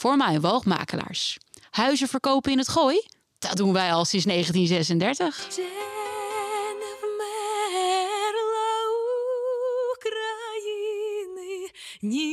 voor woogmakelaars. Huizen verkopen in het gooi? Dat doen wij al sinds 1936. ні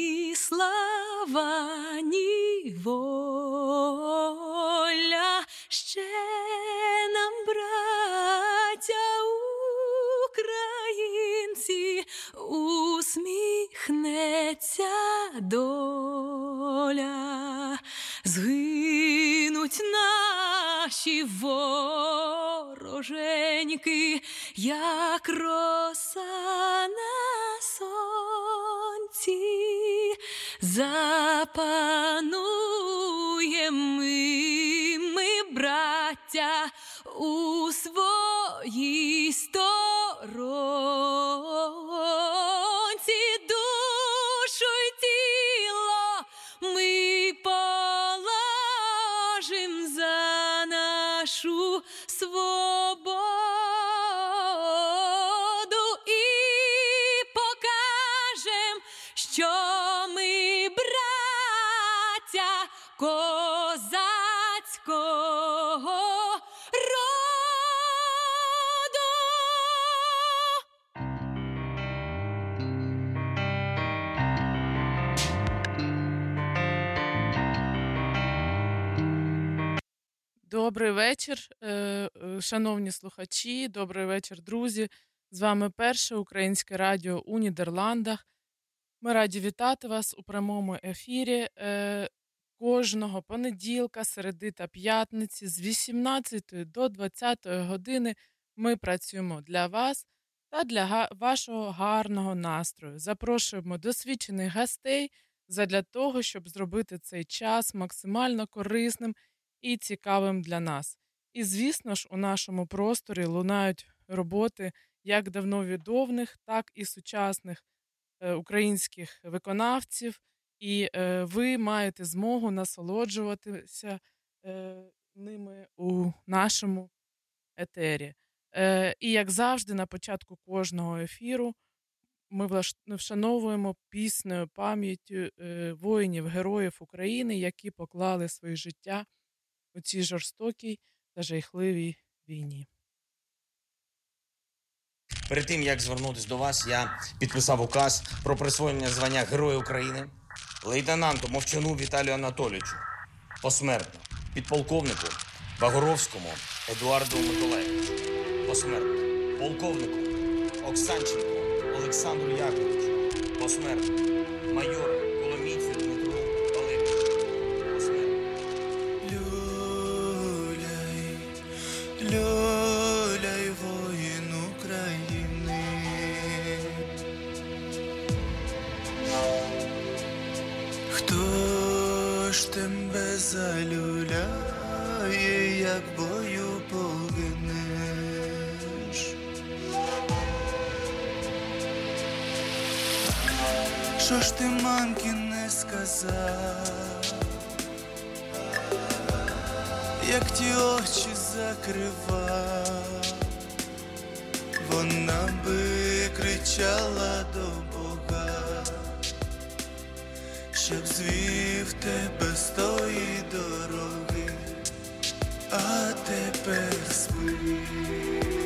наші вороженьки, як роса на сонці, запануємо ми, ми, браття, у своїй шановні слухачі. Добрий вечір, друзі. З вами перше українське радіо у Нідерландах. Ми раді вітати вас у прямому ефірі е, кожного понеділка, середи та п'ятниці з 18 до 20 години. Ми працюємо для вас та для вашого гарного настрою. Запрошуємо досвідчених гостей задля того, щоб зробити цей час максимально корисним і цікавим для нас. І, звісно ж, у нашому просторі лунають роботи як давно відомих, так і сучасних е, українських виконавців, і е, ви маєте змогу насолоджуватися е, ними у нашому етері. І як завжди, на початку кожного ефіру ми вшановуємо піснею пам'яттю воїнів, героїв України, які поклали своє життя у цій жорстокій та жахливій війні. Перед тим як звернутися до вас, я підписав указ про присвоєння звання Героя України лейтенанту Мовчану Віталію Анатолійовичу посмертно, підполковнику Багоровському Едуарду Миколаївичу посмертно, полковнику Оксанченку Олександру Яковлевичу посмертно, майору люляй, воїн України. Хто ж тебе залюляє, як бою погинеш? Що ж ти мамки не сказав? як ті очі закривав, вона би кричала до Бога, щоб звів тебе з тої дороги, а тепер спи.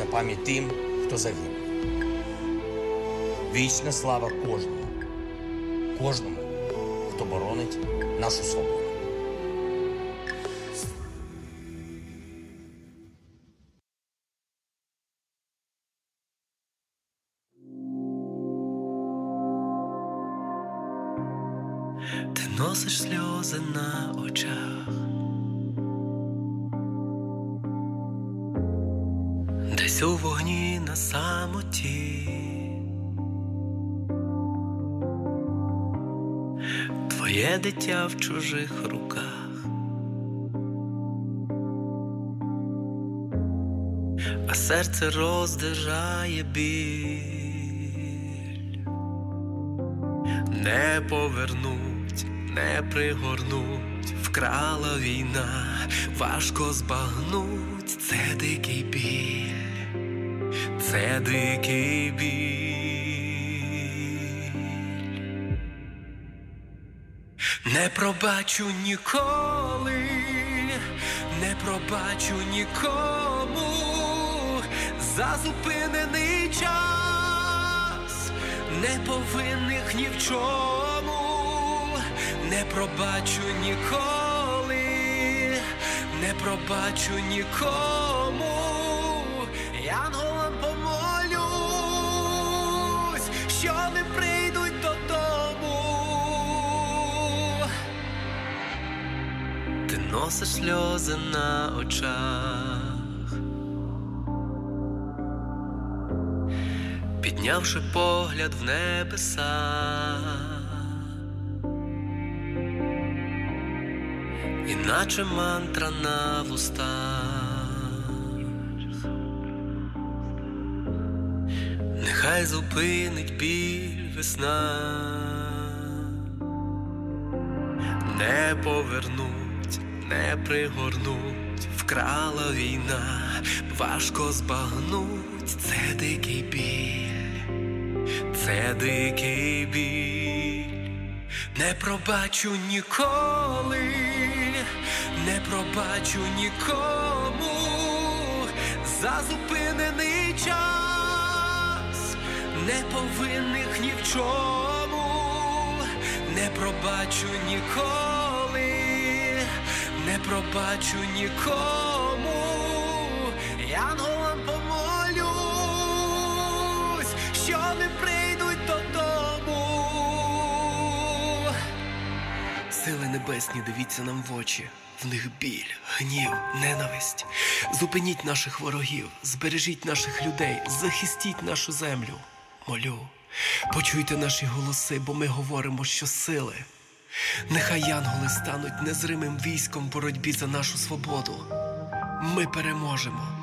Вічна пам'ять тим, хто загинув. Вічна слава кожному, кожному, хто боронить нашу свободу. Серце роздирає біль. Не повернуть, не пригорнуть, вкрала війна, важко збагнуть, це дикий біль, це дикий біль. Не пробачу ніколи, не пробачу нікому за зупинений час, неповинних ні в чому, не пробачу ніколи, не пробачу нікому, янголам помолюсь, що не прийдуть додому. Ти носиш сльози на очах, піднявши погляд в небеса, іначе мантра на вустах. Нехай зупинить біль весна. Не повернуть, не пригорнуть, вкрала війна, важко збагнуть, це дикий біль, це дикий біль, не пробачу ніколи, не пробачу нікому. За зупинений час, неповинних ні в чому. Не пробачу ніколи, не пробачу нікому, небесні, дивіться нам в очі. В них біль, гнів, ненависть. Зупиніть наших ворогів, збережіть наших людей, захистіть нашу землю. Молю, почуйте наші голоси, бо ми говоримо, що сили. Нехай янголи стануть незримим військом в боротьбі за нашу свободу. Ми переможемо.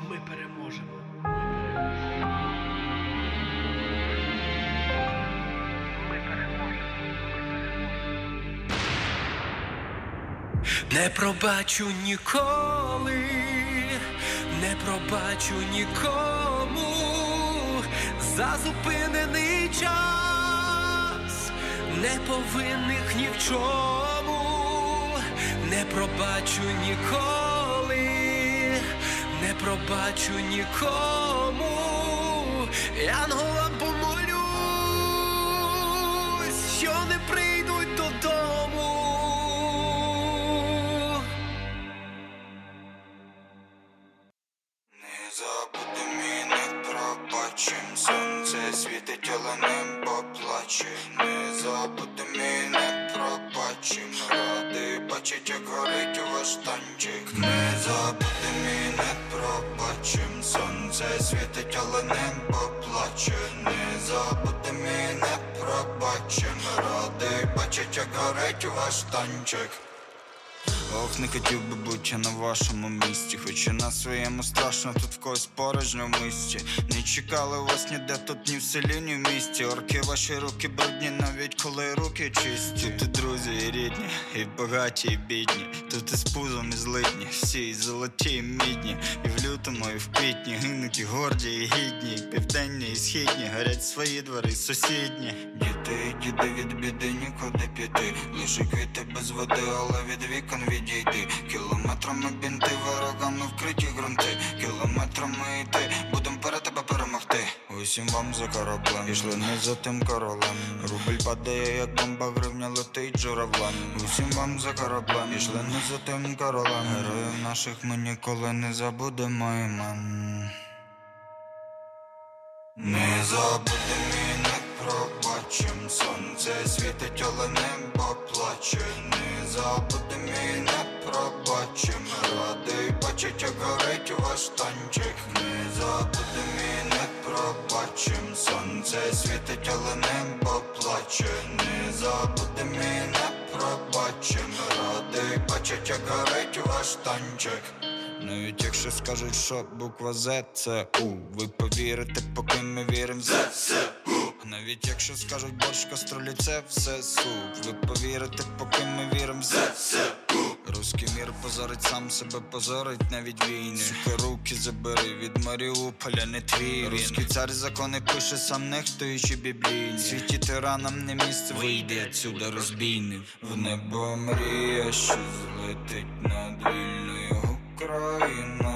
Не пробачу ніколи, не пробачу нікому. За зупинений час, неповинних ні в чому, не пробачу ніколи, не пробачу нікому, янголам як горить ваш танчик Ох, не хотів би бути на вашому місці, хоч і на своєму страшно, тут в когось порожньо в місті. Не чекали вас ніде, тут ні в селі, ні в місті. Орки, ваші руки брудні, навіть коли руки чисті. Тут і друзі, і рідні, і багаті, і бідні. Тут і з пузом, і злидні, всі і золоті, і мідні. І в лютому, і в квітні гинуть і горді, і гідні, і південні, і східні, горять свої двори, сусідні. Діти, діди від біди нікуди піти. Лише квіти без води, але від вікон відійди. Кілометрами бінти, ворогами вкриті ґрунти. Кілометрами йти, буде Усім вам за кораблем. Пішли не за тим королем. Рубль падає, як бомба, гривня летить журавлем. Усім вам за кораблем. Пішли не за тим королем. Героїв наших ми ніколи не забудемо імен. Не забудемо і не пробачим Сонце світить, але небо плаче. Не забудемо і не пробачим. Радий бачить, як горить ваш танчик. Не забудемо і не пробачим. Сонце світить, але небо плаче. Не забудемо і не пробачим. Радий бачить, як горить ваш танчик навіть якщо скажуть, що буква З це У Ви повірите, поки ми віримо ЗСУ Навіть якщо скажуть борщ каструлі, це все суп Ви повірите, поки ми віримо ЗСУ Руський мір позорить сам себе, позорить навіть війни. Сука, руки забери від Маріуполя, не твій. Руський цар закони пише сам нехтуючи біблійні. Світі тиранам не місце вийде отсюда розбійник В небо мрія, що злетить над вільною Україною,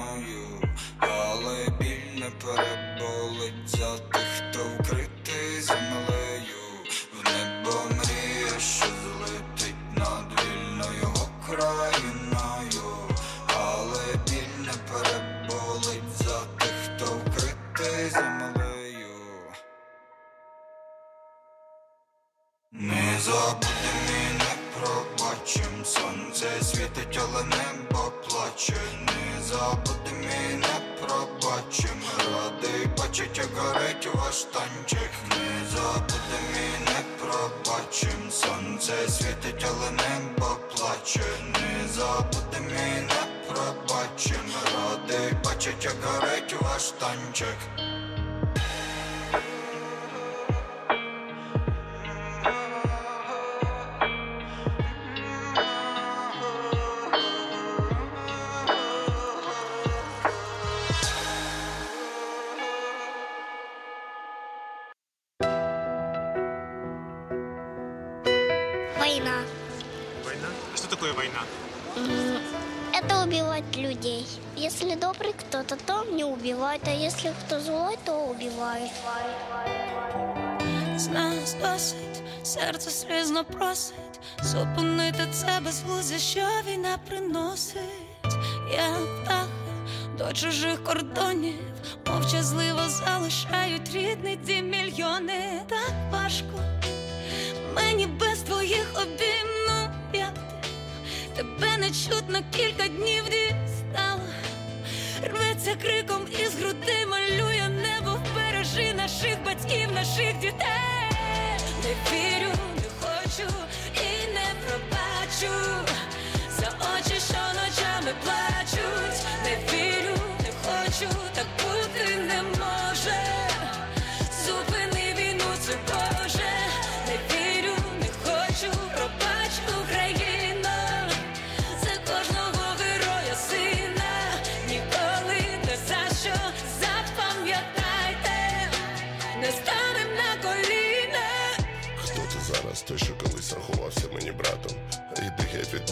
Кордонів, мовчазливо залишають рідний дім мільйони. Так важко мені без твоїх обійм, ну ти тебе не чутно кілька днів дістала. Рветься криком із груди, малює небо, вбережи наших батьків, наших дітей. Не вірю, не хочу і не пробачу за очі, що ночами плачуть.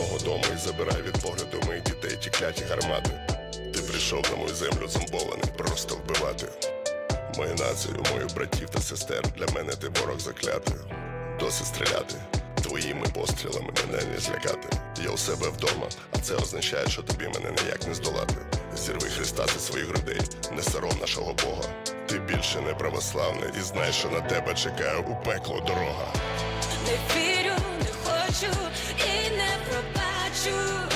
Мого дому і забирай від погляду моїх дітей ті кляті гармати. Ти прийшов на мою землю зомбований, просто вбивати. Мою націю, моїх братів та сестер, для мене ти ворог заклятий. Досить стріляти. Твоїми пострілами мене не злякати. Я у себе вдома, а це означає, що тобі мене ніяк не здолати. Зірви Христа зі своїх грудей, не сором нашого Бога. Ти більше не православний і знай, що на тебе чекає у пекло дорога. Не вірю, не хочу і не пробачу за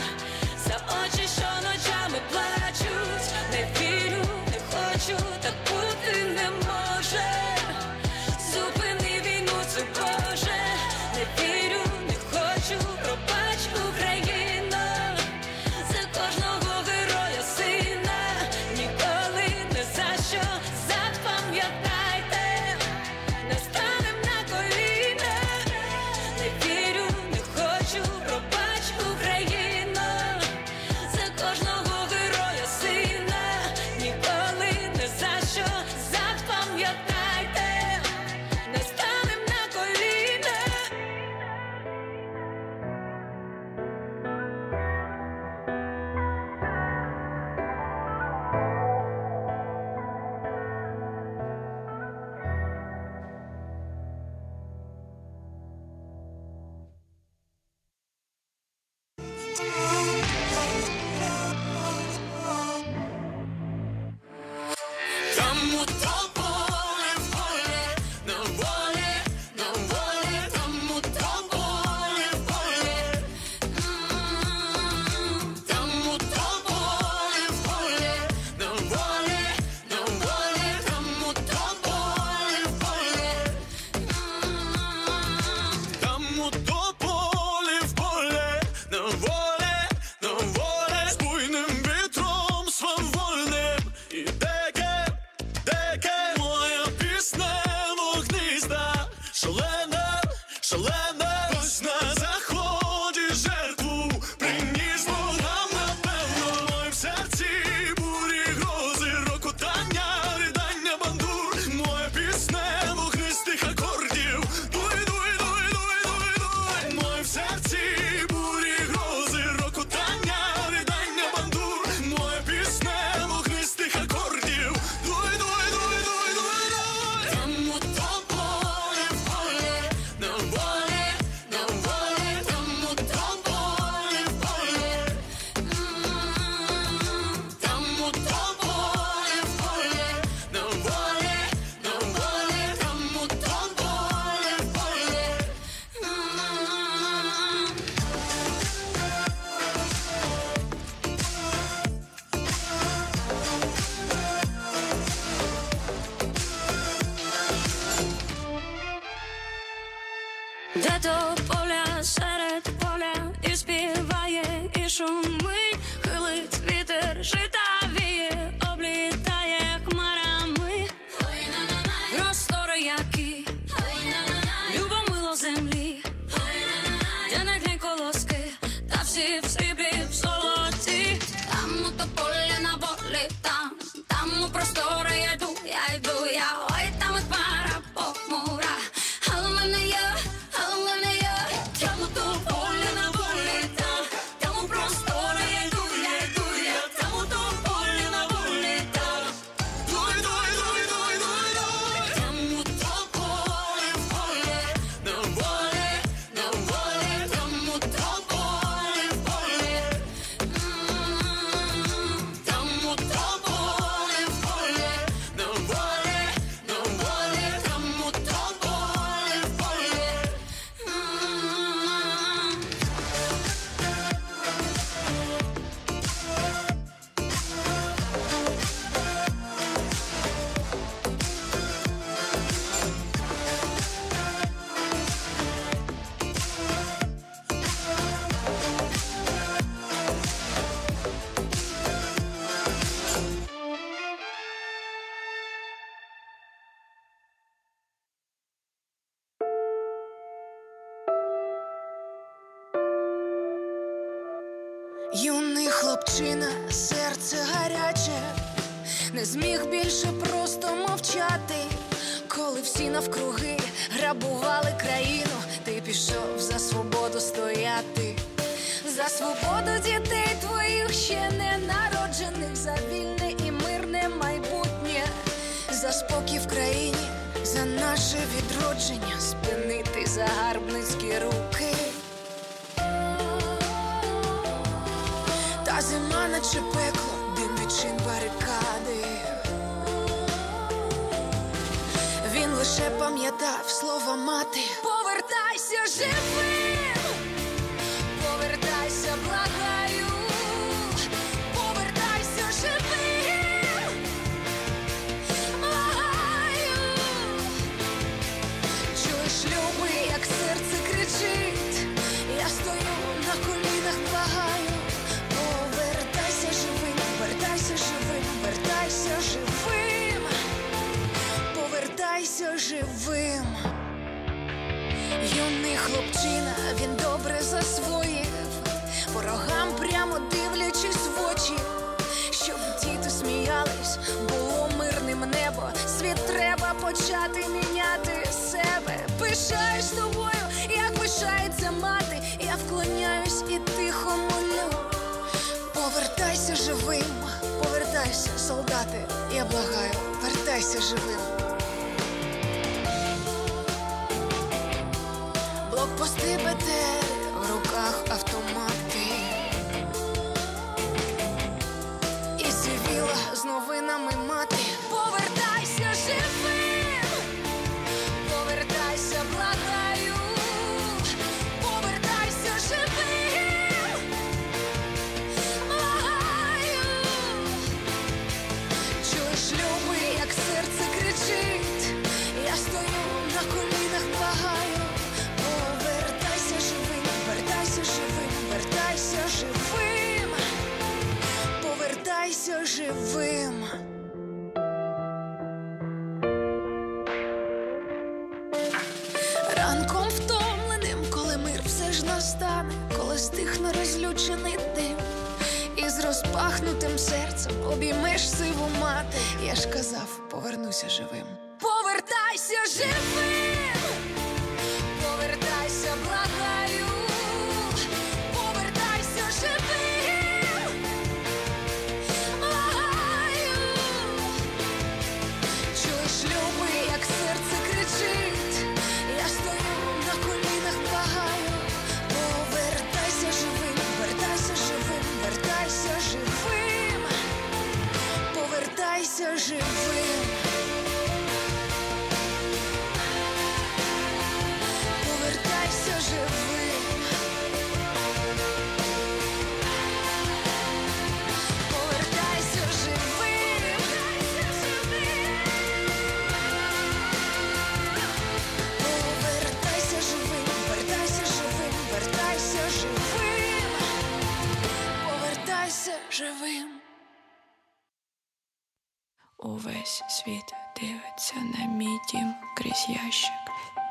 Юний хлопчина, серце гаряче, не зміг більше просто мовчати. Коли всі навкруги грабували країну, ти пішов за свободу стояти, за свободу дітей твоїх ще не народжених, за вільне і мирне майбутнє, за спокій в країні, за наше відродження, спинити загарбницькі руки. Наче пекло, дим відчин барикади. Він лише пам'ятав слова мати. Повертайся живим, живим. Юний хлопчина, він добре засвоїв, ворогам прямо дивлячись в очі, щоб діти сміялись, було мирним небо. Світ треба почати міняти себе. Пишаюсь тобою, як пишається мати. Я вклоняюсь і тихо молю. Повертайся живим, повертайся, солдати, я благаю, вертайся живим. Живим. Ранком втомленим, коли мир все ж настане, коли стихне розлючений дим, і з розпахнутим серцем обіймеш сиву мати. Я ж казав, повернуся живим. Повертайся живим, повертайся живим. Повертайся живим. Повертайся живим. Повертайся живим, вертайся живим, вертайся живим. Повертайся живим. Увесь світ дивиться на мій дім крізь ящик,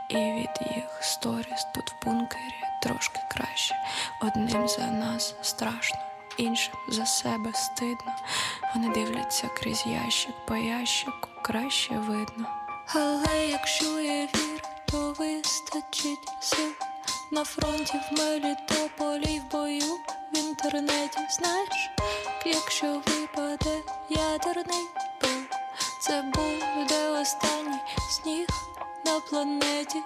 і від їх сторіс тут в бункері трошки краще. Одним за нас страшно, іншим за себе стидно. Вони дивляться крізь ящик, по ящику краще видно. Але якщо є віра, то вистачить сил на фронті в Мелітополі в бою в інтернеті. Знаєш, якщо випаде ядерний це буде останній сніг на планеті.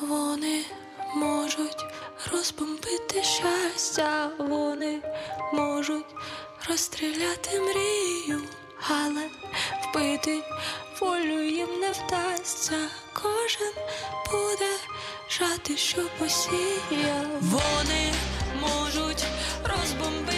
Вони можуть розбомбити щастя, вони можуть розстріляти мрію, але вбити волю їм не вдасться. Кожен буде жати, що посіяв. Вони можуть розбомбити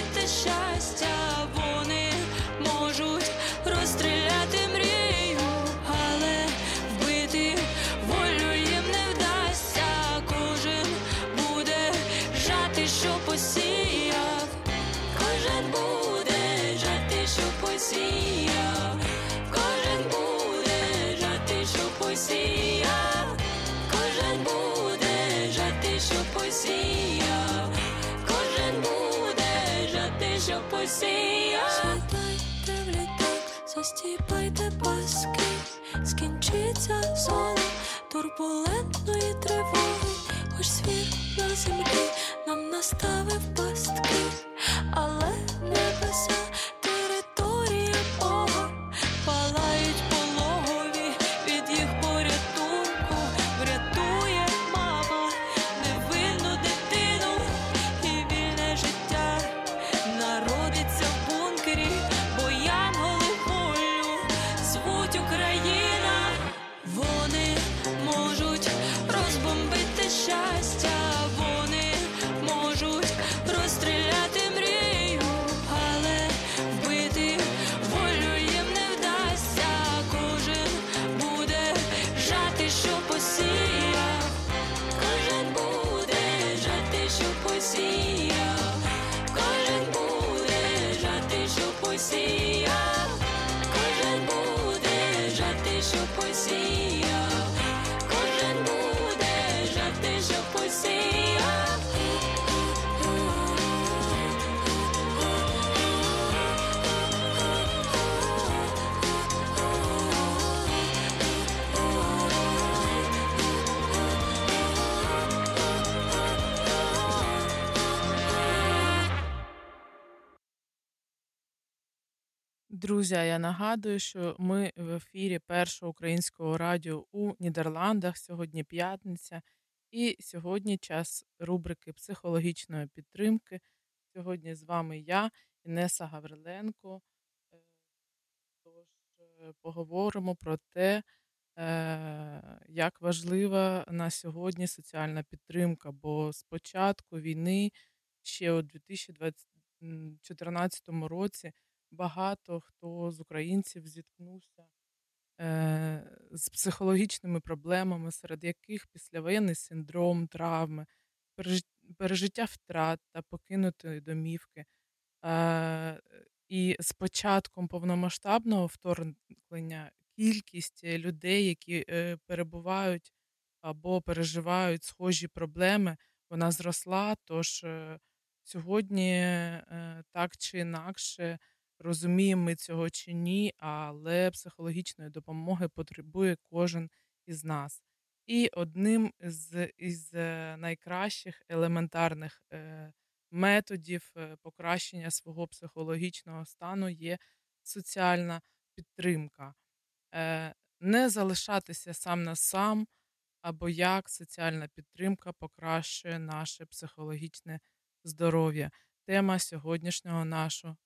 що посіяв. Світайте в літак, застіпайте паски, скінчиться зона турбулентної тривоги, хоч світ на землі нам наставив пастки, але небеса Друзі, я нагадую, що ми в ефірі першого українського радіо у Нідерландах. Сьогодні п'ятниця, і сьогодні час рубрики психологічної підтримки. Сьогодні з вами я, Інеса Гавриленко. Е, Тож е, поговоримо про те, е, як важлива на сьогодні соціальна підтримка. Бо з початку війни, ще у 2014 році, багато хто з українців зіткнувся е, з психологічними проблемами, серед яких післявоєнний синдром, травми, пережиття втрат та покинутої домівки. Е, і з початком повномасштабного вторгнення кількість людей, які е, перебувають або переживають схожі проблеми, вона зросла. Тож е, сьогодні е, так чи інакше розуміємо ми цього чи ні, але психологічної допомоги потребує кожен із нас. І одним з із найкращих елементарних методів покращення свого психологічного стану є соціальна підтримка. Не залишатися сам на сам, або як соціальна підтримка покращує наше психологічне здоров'я. Тема сьогоднішнього нашого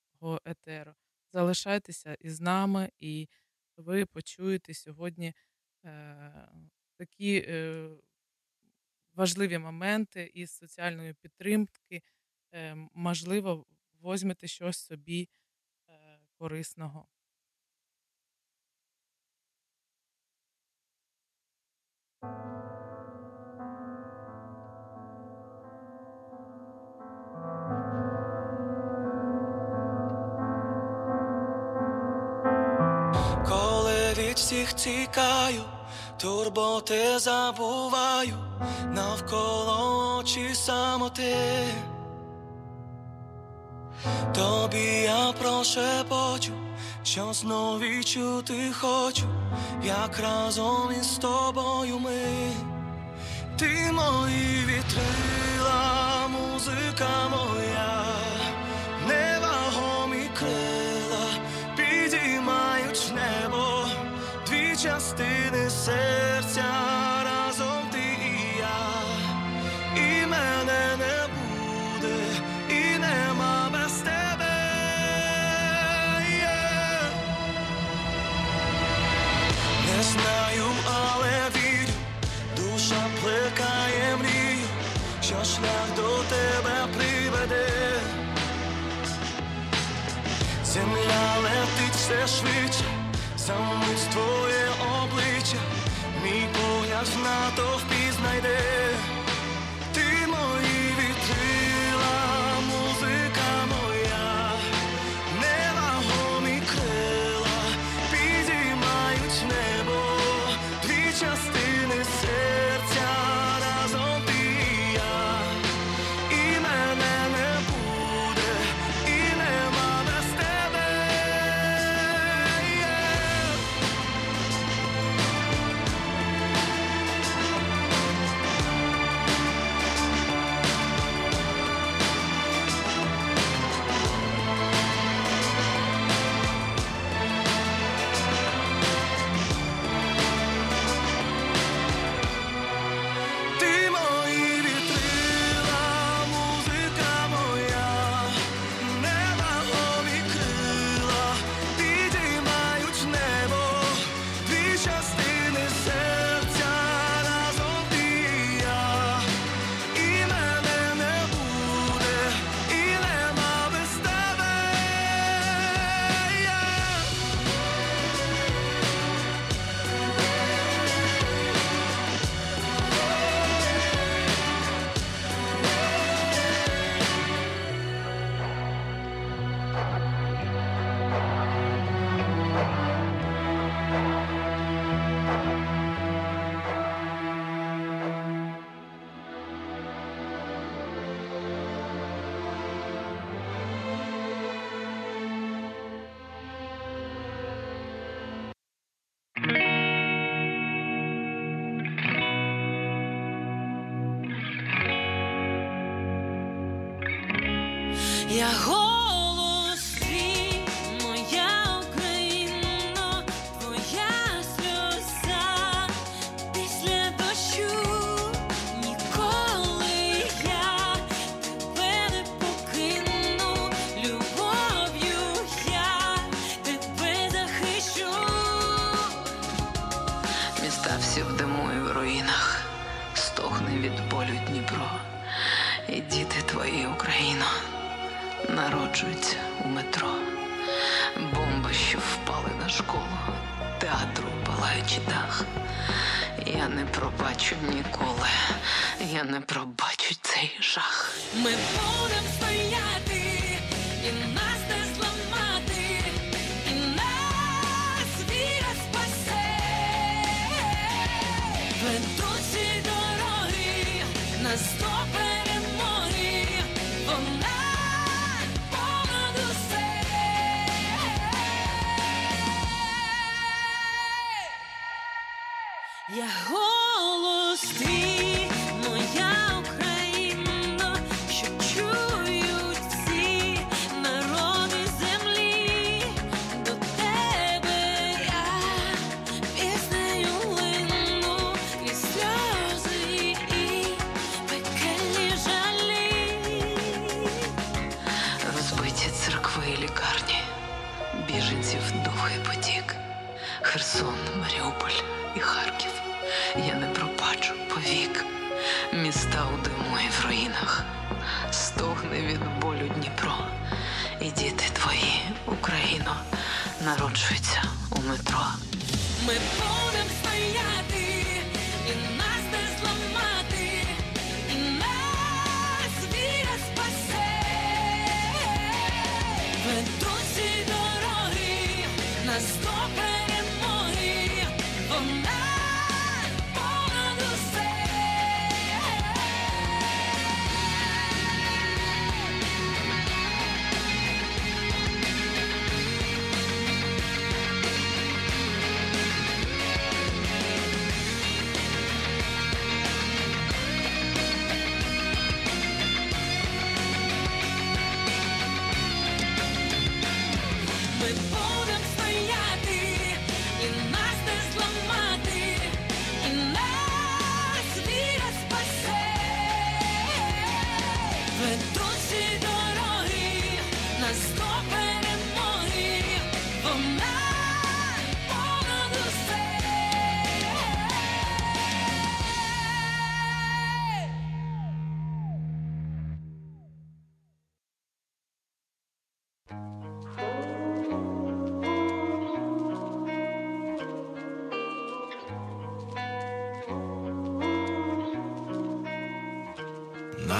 етеру. Залишайтеся із нами, і ви почуєте сьогодні е, такі е, важливі моменти із соціальної підтримки. Е, можливо, возьмете щось собі е, корисного. Від всіх тікаю, турботи забуваю, навколо очі самоти. Тобі я прошепочу, що знов відчути хочу, як разом із тобою ми, ти мої вітрила, музика моя, частини серця разом ти і я, і мене не буде, і нема без тебе. Yeah. Не знаю, але вірю, душа плекає мрію, що шлях до тебе приведе. Земля летить все швидше. Замить твоє обличчя, мій погляд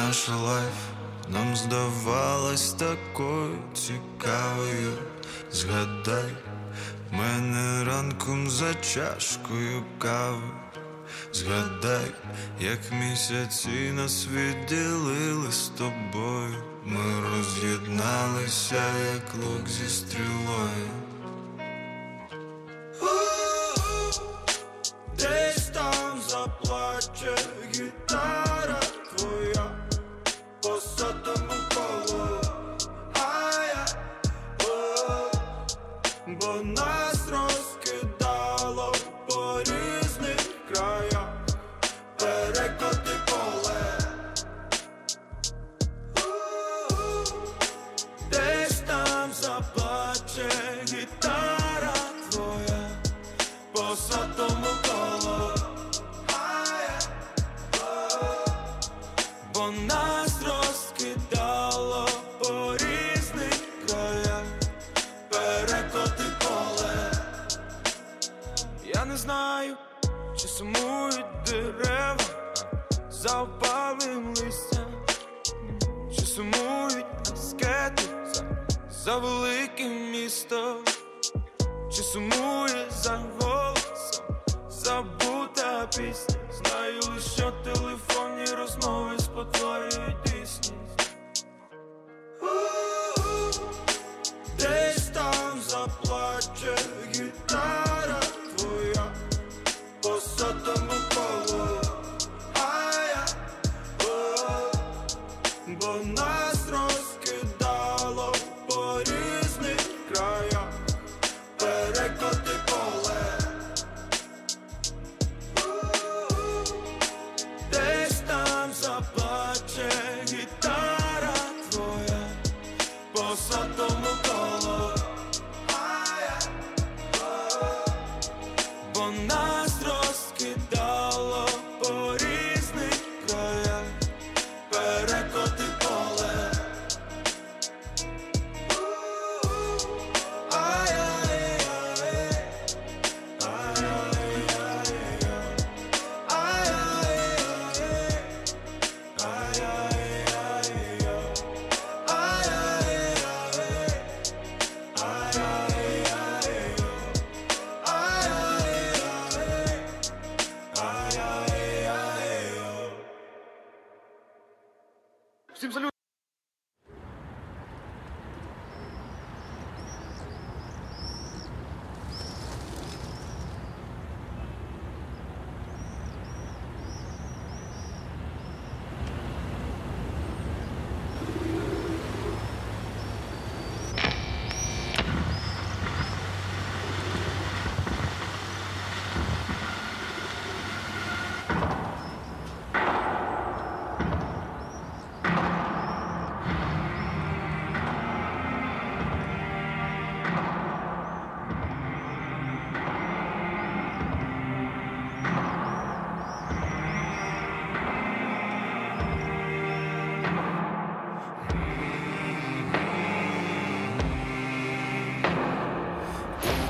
Наша life нам здавалась такою цікавою. Згадай, мене ранком за чашкою кави. Згадай, як місяці нас відділили з тобою. Ми роз'єдналися, як лук зі стрілою.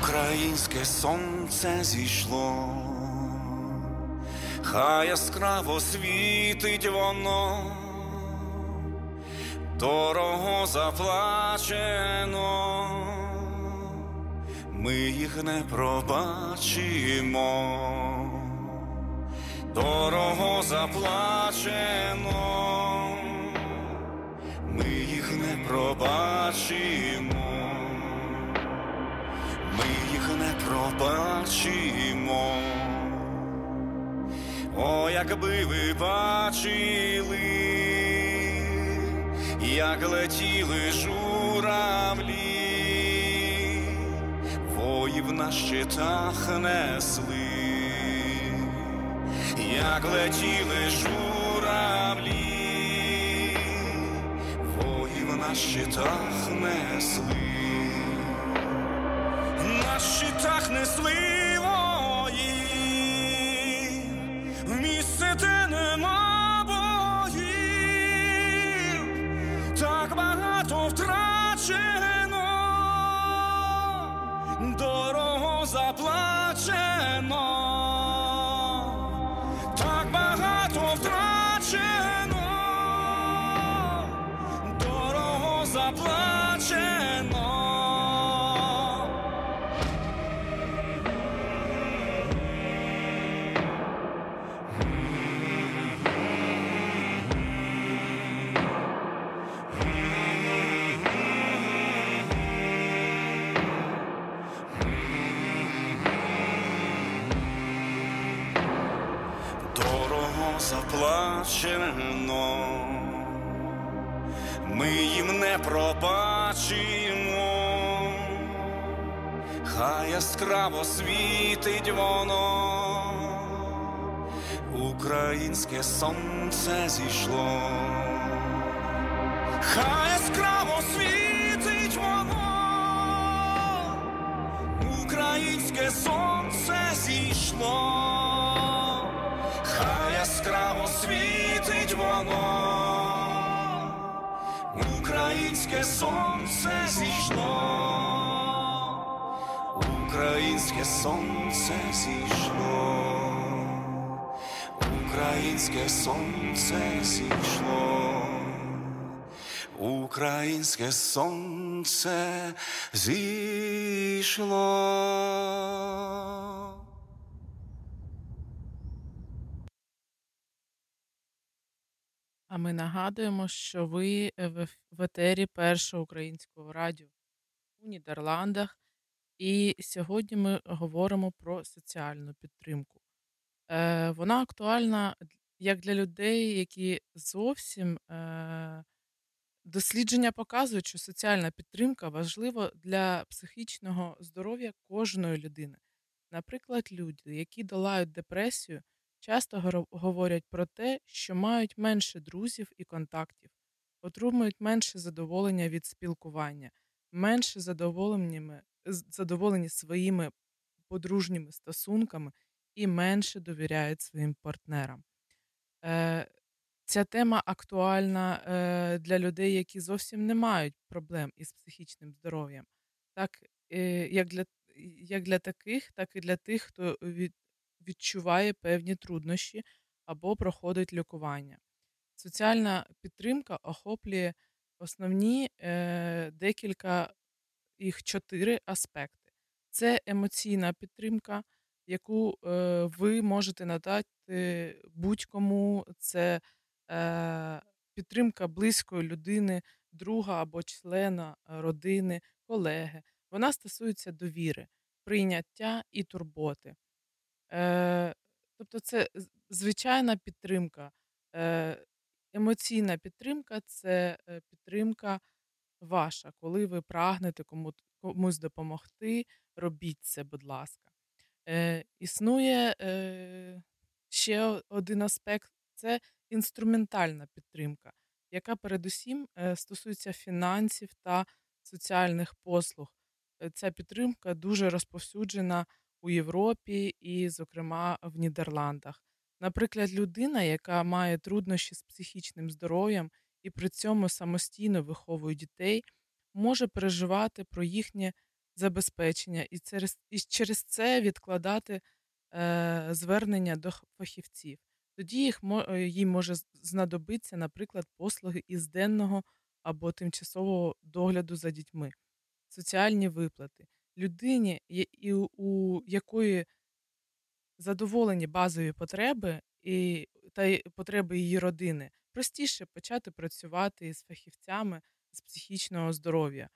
Українське сонце зійшло, хай яскраво світить воно, дорого заплачено, ми їх не пробачимо, дорого заплачено, ми їх не пробачимо. Пробачимо. О, якби ви бачили, як летіли журавлі, воїв на щитах несли, як летіли журавлі, воїв на щитах несли на несливої, несли вої, в місце, де нема боїв, так багато втрачено, пробачимо, хай яскраво світить воно, українське сонце зійшло, хай яскраво світить воно, українське сонце зійшло. Хай яскраво світить воно, українське сонце зійшло, українське сонце зійшло, українське сонце зійшло, українське сонце зійшло. А ми нагадуємо, що ви е, в етері першого українського радіо у Нідерландах. І сьогодні ми говоримо про соціальну підтримку. Е, вона актуальна як для людей, які зовсім е, дослідження показують, що соціальна підтримка важлива для психічного здоров'я кожної людини. Наприклад, люди, які долають депресію, часто говорять про те, що мають менше друзів і контактів, отримують менше задоволення від спілкування, менше задоволені своїми подружніми стосунками і менше довіряють своїм партнерам. Е, Ця тема актуальна е, для людей, які зовсім не мають проблем із психічним здоров'ям, так е, як для, як для таких, так і для тих, хто від, відчуває певні труднощі або проходить лікування. Соціальна підтримка охоплює основні е, декілька їх чотири аспекти: це емоційна підтримка, яку е, ви можете надати будь-кому. Це е, підтримка близької людини, друга або члена родини, колеги. Вона стосується довіри, прийняття і турботи. Е, тобто, це звичайна підтримка. Е, емоційна підтримка це е, підтримка ваша, коли ви прагнете кому, комусь допомогти, робіть це, будь ласка. Існує ще один аспект це інструментальна підтримка, яка передусім стосується фінансів та соціальних послуг. Ця підтримка дуже розповсюджена у Європі і, зокрема, в Нідерландах. Наприклад, людина, яка має труднощі з психічним здоров'ям і при цьому самостійно виховує дітей, може переживати про їхнє забезпечення, і через, і через це відкладати е, звернення до фахівців. Тоді їх е, їй може знадобитися, наприклад, послуги із денного або тимчасового догляду за дітьми, соціальні виплати. Людині, і у якої задоволені базові потреби і та потреби її родини, простіше почати працювати із фахівцями з психічного здоров'я.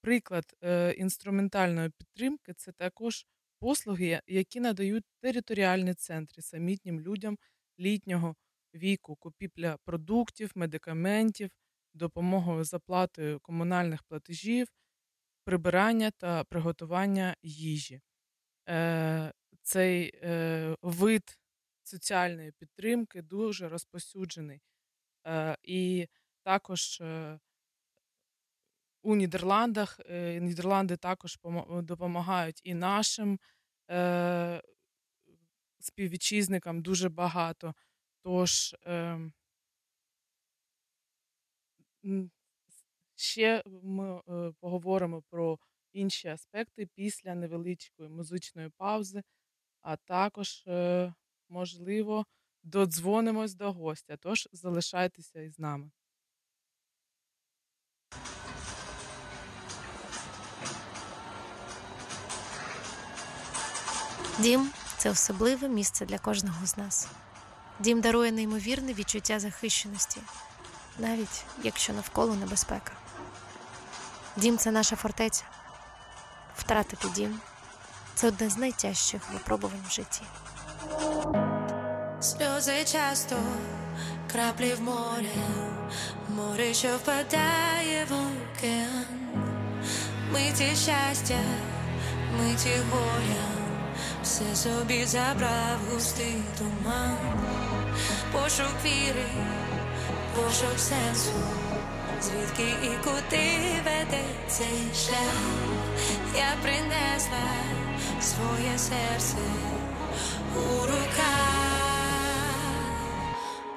Приклад е, інструментальної підтримки це також послуги, які надають територіальні центри самітнім людям літнього віку, купівля продуктів, медикаментів, допомогою з оплатою комунальних платежів, прибирання та приготування їжі. Е, цей е, вид соціальної підтримки дуже розпосюджений. Е, і також у Нідерландах Нідерланди також допомагають і нашим співвітчизникам дуже багато. Тож ем, ще ми е, поговоримо про інші аспекти після невеличкої музичної паузи, а також, е, можливо, додзвонимось до гостя. Тож залишайтеся із нами. Дім це особливе місце для кожного з нас. Дім дарує неймовірне відчуття захищеності, навіть якщо навколо небезпека. Дім це наша фортеця. Втратити дім це одне з найтяжчих випробувань в житті. Сльози часто краплі в море, море, що впадає в океан, миті щастя, миті горя все собі забрав густий туман, пошук віри, пошук сенсу, звідки і куди веде цей шлях, я принесла своє серце у руках,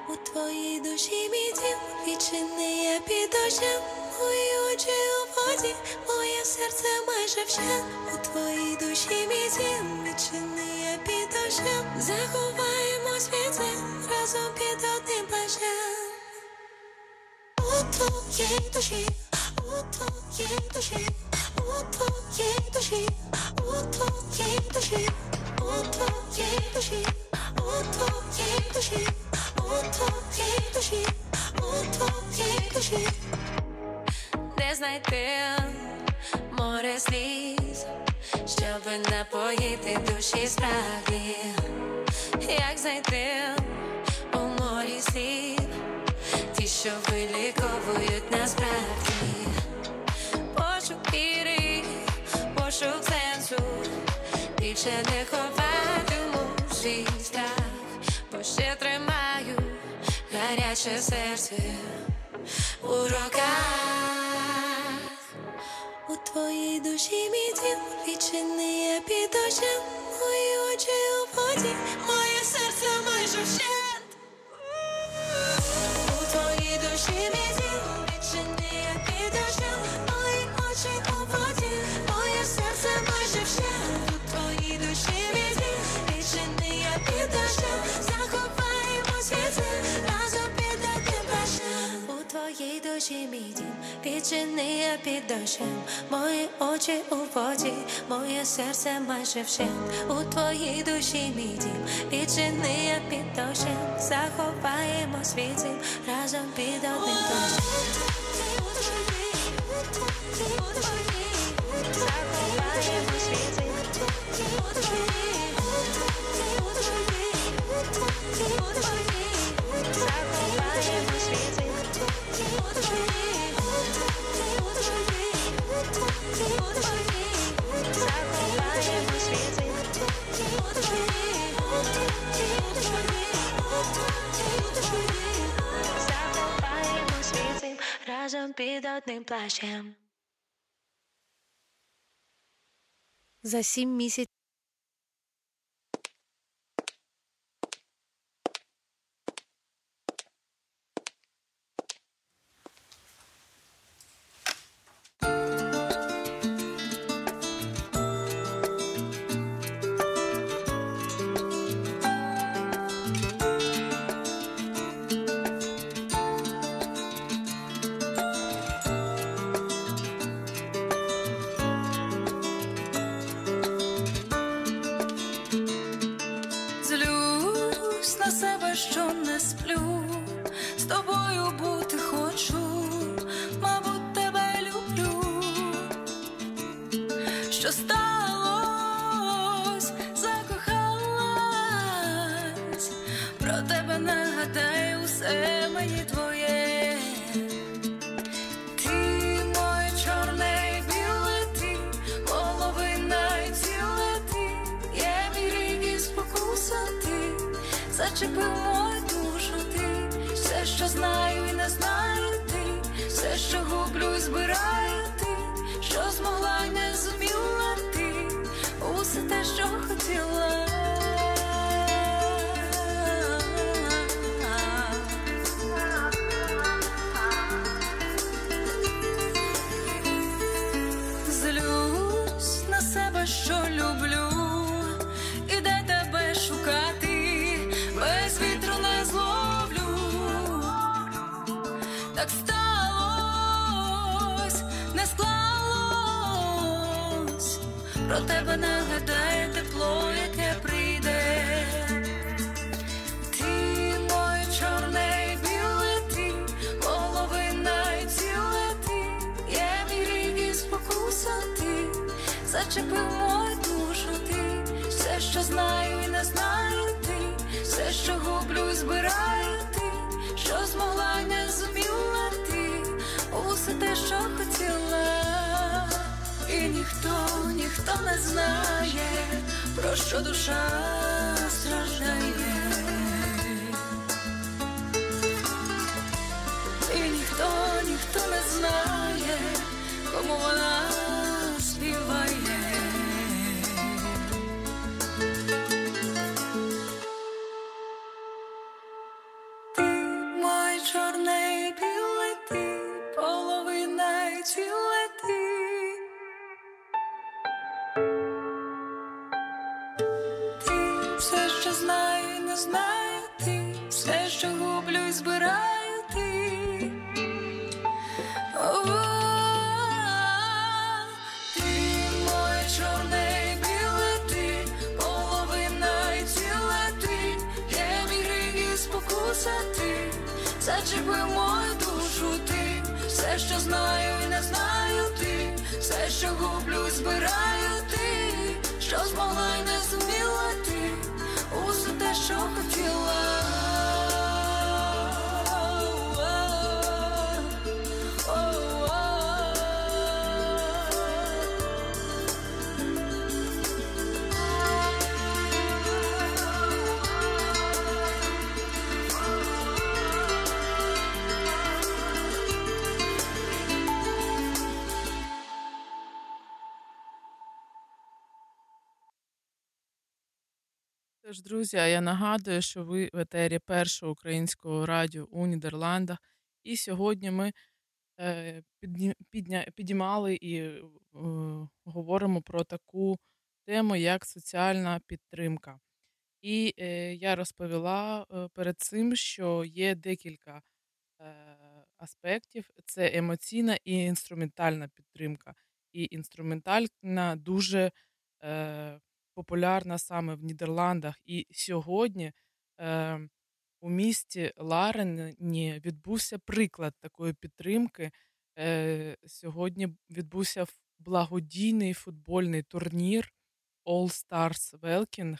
у твоїй душі мій дім відчини я під дощем, мої очі у воді, моє серце майже вщен у твоїй душі мій дім відчини під дощем. Заховаємо світле разом під одним плащем У твоїй душі, у твоїй душі, у твоїй душі, у твоїй душі, у твоїй душі, у твоїй душі, у твоїй душі, у твоїй душі де знайти море сліз, щоб напоїти душі справді, як знайти у морі слів, ті, що виліковують насправді, пошук віри, пошук сенсу, більше не ховатиму свій страх, бо ще тримаю гаряче серце у руках. У твоїй душі мій відчини я під дощем мої очі у воді, моє серце майже вщент у твоїй мій дім Відчини я під дощем, мої очі у воді, моє серце майже вщент. У твоїй душі мій дім Відчини я під дощем, заховаємо світлі разом під одним дощем. Заховаємо світлі За сім місяців. Все мені твоє. Ти моє чорне і половина і є мій спокуса ти, зачепив мою душу ти, все, що знаю і не знаю ти, все, що гублю і збираю ти, що змогла не зуміла ти, усе те, що тебе нагадає що душа страждає. І ніхто, ніхто не знає, кому вона друзі, а я нагадую, що ви в етері першого українського радіо у Нідерландах. І сьогодні ми е, підні- підня- підіймали і е, говоримо про таку тему, як соціальна підтримка. І е, я розповіла е, перед цим, що є декілька е, аспектів: це емоційна і інструментальна підтримка. І інструментальна дуже е, популярна саме в Нідерландах. І сьогодні е, у місті Ларені відбувся приклад такої підтримки. Е, сьогодні відбувся благодійний футбольний турнір All Stars Welking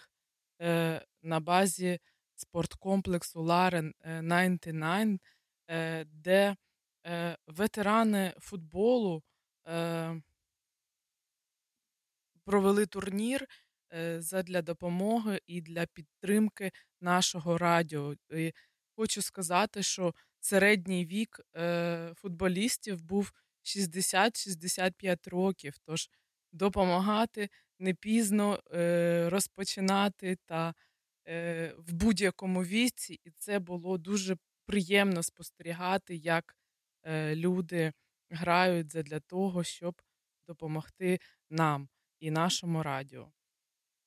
е, на базі спорткомплексу Ларен е, 99, е, де е, ветерани футболу е, провели турнір е, задля допомоги і для підтримки нашого радіо. І хочу сказати, що середній вік е, футболістів був 60-65 років. Тож допомагати не пізно е, розпочинати та е, в будь-якому віці, і це було дуже приємно спостерігати, як е, люди грають для того, щоб допомогти нам і нашому радіо.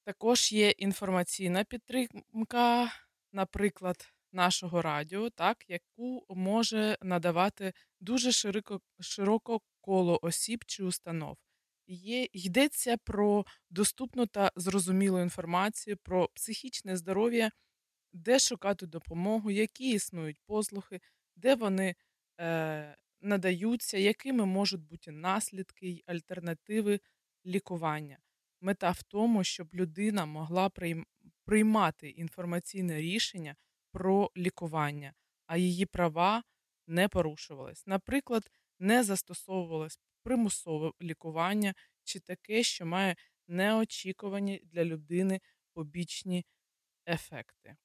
Також є інформаційна підтримка, наприклад, нашого радіо, так, яку може надавати дуже широко, широко коло осіб чи установ. Є, йдеться про доступну та зрозумілу інформацію про психічне здоров'я, де шукати допомогу, які існують послуги, де вони е, надаються, якими можуть бути наслідки й альтернативи лікування. Мета в тому, щоб людина могла приймати інформаційне рішення про лікування, а її права не порушувались. Наприклад, не застосовувалось примусове лікування чи таке, що має неочікувані для людини побічні ефекти.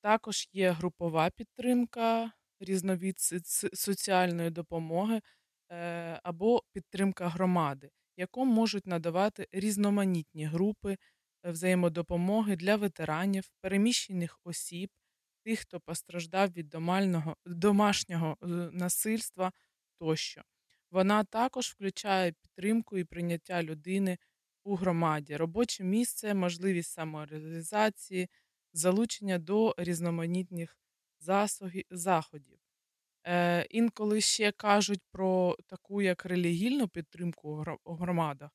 Також є групова підтримка, різновид соціальної допомоги е, або підтримка громади, яку можуть надавати різноманітні групи е, взаємодопомоги для ветеранів, переміщених осіб, тих, хто постраждав від домашнього е, насильства тощо. Вона також включає підтримку і прийняття людини у громаді, робоче місце, можливість самореалізації, залучення до різноманітних заходів. Е, Інколи ще кажуть про таку як релігійну підтримку у громадах,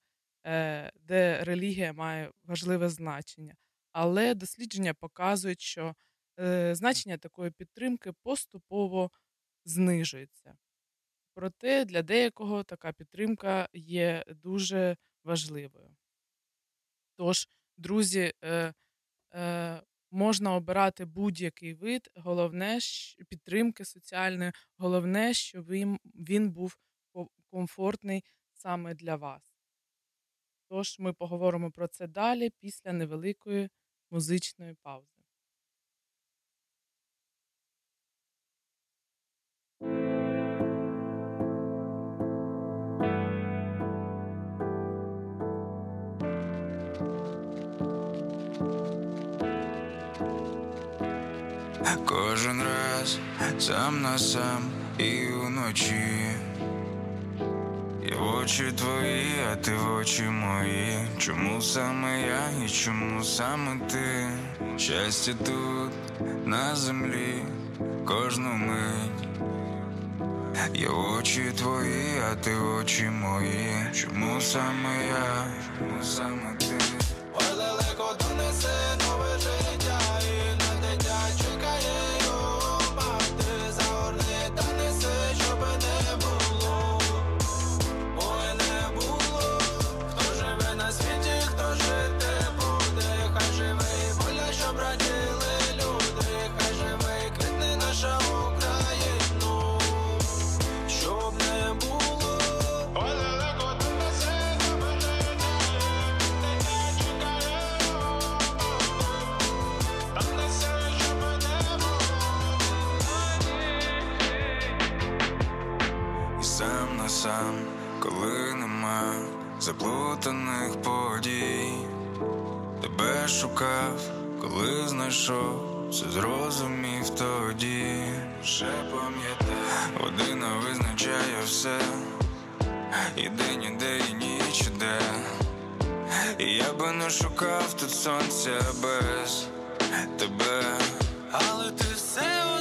е, де релігія має важливе значення. Але дослідження показують, що е, значення такої підтримки поступово знижується. Проте для деякого така підтримка є дуже важливою. Тож, друзі, е, е, можна обирати будь-який вид, головне підтримки соціальної, головне, щоб він, він був комфортний саме для вас. Тож ми поговоримо про це далі після невеликої музичної паузи. Кожен раз сам на сам і вночі. Я в очі твої, а ти в очі мої. Чому саме я і чому саме ти? Щастя тут, на землі, кожну мить. Я очі твої, а ти очі мої. Чому саме я, чому саме ти? Сам коли нема заплутаних подій, тебе шукав, коли знайшов, все зрозумів тоді. Ще пам'ятаю, година визначає все, і день, і де, і. І я би не шукав тут сонця без тебе. Але ти все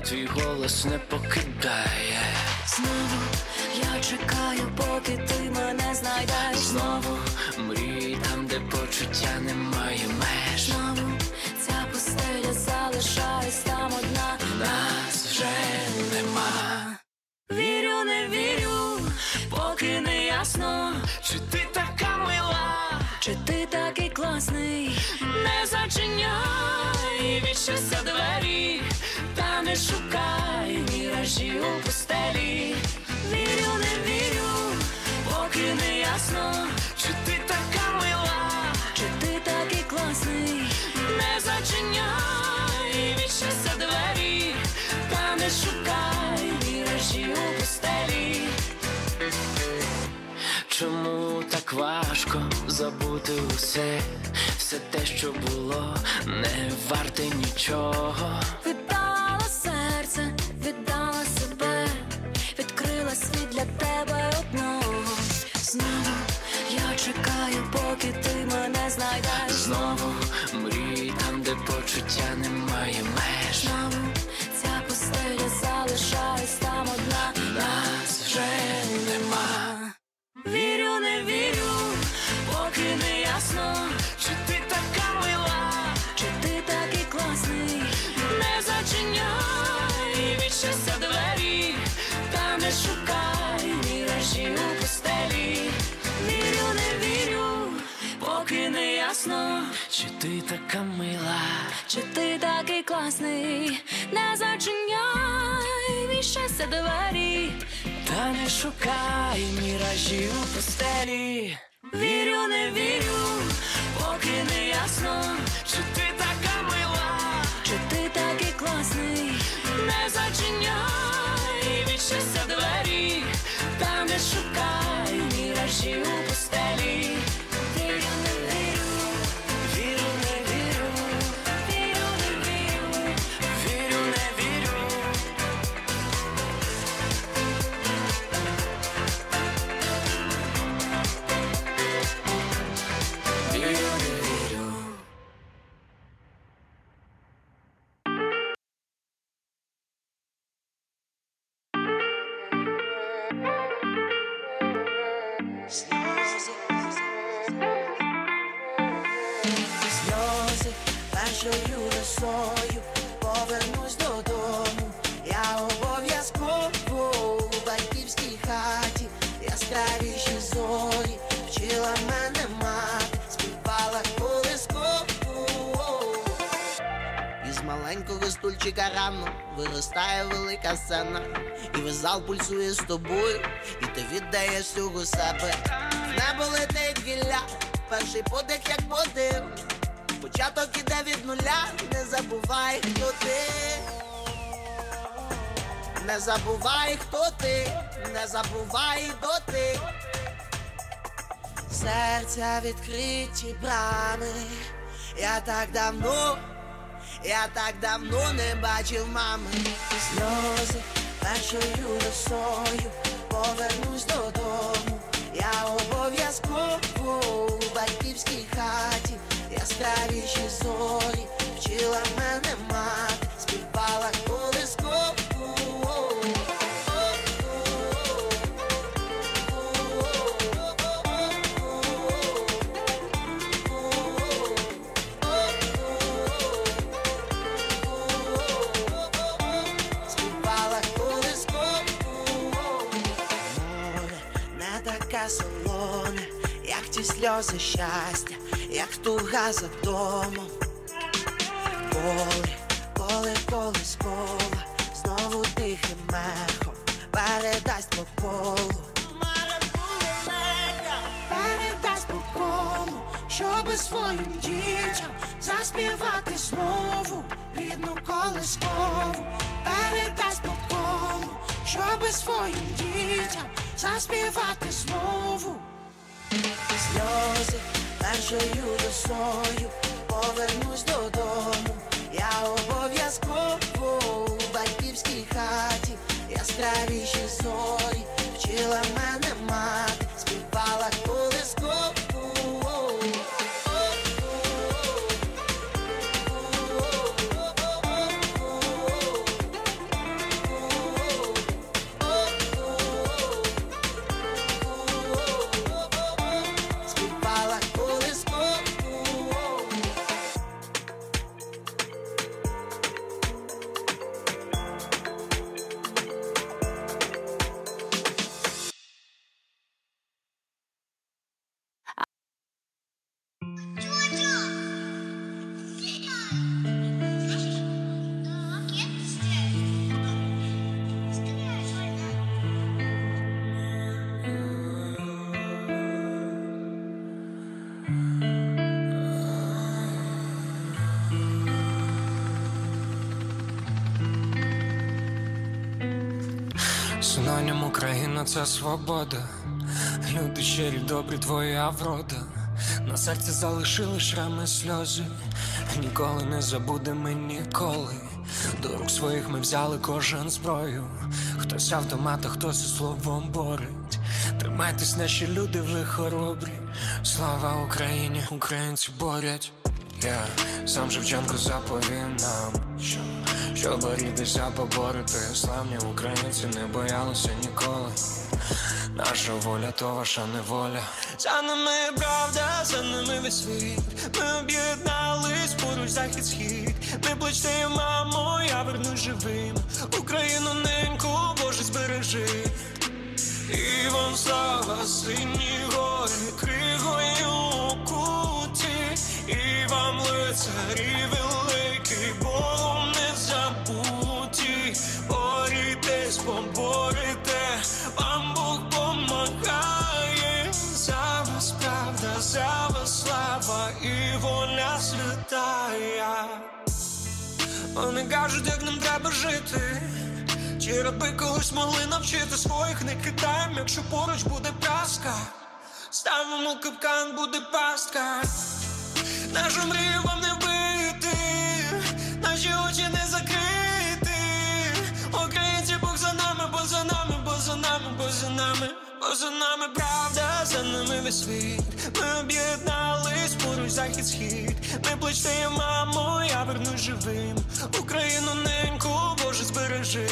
твій голос не покидає. Знову ясно, чи ти така мила, чи ти такий класний, не зачиняй від щастя двері, та не шукай міражі у пустелі. Чому так важко забути усе, все те, що було, не варте нічого. Поки ти мене знайдеш. Знову ясно, чи ти така мила, чи ти такий класний, не зачиняй від щастя двері. та не шукай міражі у пустелі. Вірю, не вірю, поки не ясно, чи ти така мила, чи ти такий класний, не зачиняй від щастя двері, та не шукай міражі у пустелі. З тобою, і ти віддаєш всього себе. Небо летить гілля, перший подих як подив. Початок іде від нуля, не забувай, хто ти. Не забувай, хто ти, не забувай доти. Серця відкриті брами. Я так давно, я так давно не бачив мами. Сльози першою лисою повернусь додому. Я обов'язково у батьківській хаті, яскравіші зорі, вчила мене мати, сльози щастя, як туга за домом. Поле, поле колискова, знову тихим мехом передасть по колу. Передасть по колу, щоби своїм дітям заспівати знову рідну колискову. Передасть по колу, щоби своїм дітям заспівати знову. Сльози першою росою. Повернусь додому. Я обов'язково у батьківській хаті, яскравіші зорі, вчила мене мати, співала Синонім Україна це свобода. Люди щирі, добрі, твоя врода. На серці залишили шрами сльози. Ніколи не забудемо ніколи. До рук своїх ми взяли кожен зброю. Хтось автомата, хтось словом борить. Тримайтесь, наші люди, ви хоробрі. Слава Україні, українці борять. Я сам Шевченко заповів нам, що, борітися, поборити. Славні українці не боялися ніколи. Наша воля, то ваша неволя. За нами правда, за нами весь світ. Ми об'єднались поруч захід схід. Не плачте, мамо, я вернусь живим. Україну неньку, Боже, збережи. І вам слава, сині гори, кригою куті, і вам лицарі великі, Вони кажуть, як нам треба жити. Чи раби колись могли навчити своїх не кидаєм, якщо поруч буде праска, ставимо капкан, буде пастка. Нашу мрію вам не вбити, наші очі не закрити. Українці Бог за нами, бо за нами, бо за нами, бо за нами, за нами правда, за нами весь світ. Ми об'єднались поруч захід схід. Не плачте, мамо, я вернусь живим. Україну неньку, Боже, збережи.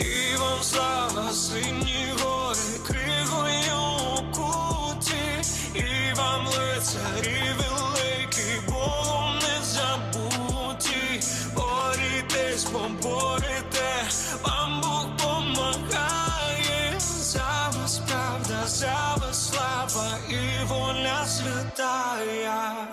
І вам слава, сині гори, кригою куті, і вам лицарі великі, Богом не забуті, борітесь, поборете, вам Бог воля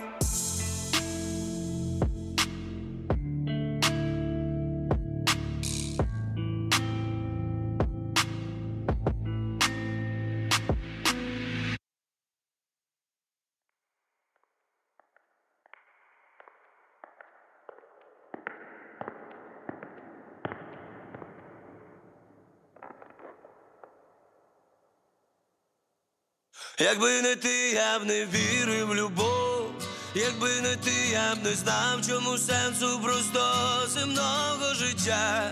Якби не ти, я б не вірив в любов, якби не ти, я б не знав, чому сенсу просто земного життя.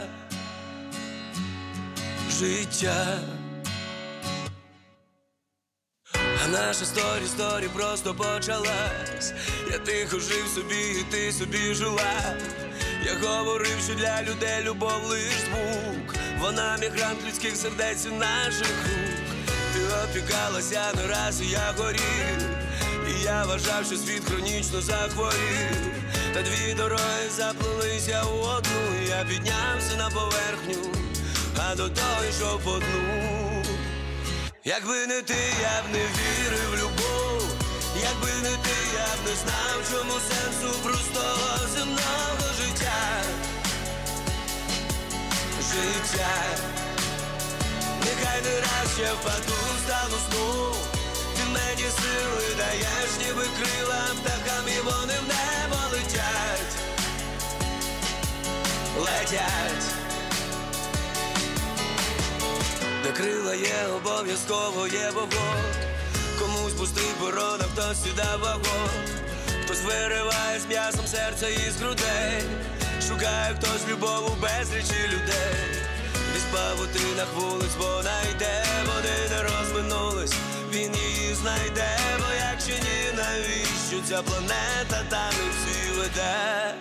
Життя. А наша сторі, сторі просто почалась. Я тихо жив собі, і ти собі жила. Я говорив, що для людей любов лиш звук. Вона мігрант людських сердець і наших рук. Опікалася не раз, і я горів. І я вважав, що світ хронічно захворів. Та дві дороги заплелися у одну. Я піднявся на поверхню, а до того йшов по дну. Якби не ти, я б не вірив в любов. Якби не ти, я б не знав, чому сенсу простого земного життя. Життя. Нехай не раз ще впаду, стану сну. Ти мені сили даєш, ніби крила птахам і вони в небо летять. Летять. Де крила є, обов'язково є вогонь. Комусь пустий порона, хтось сюди вагон. Хтось вириває з м'ясом серце із грудей. Шукає хтось любов у безлічі людей павутинах вулиць вона йде, вони не розминулись, він її знайде, бо якщо ні, навіщо ця планета та не всі веде?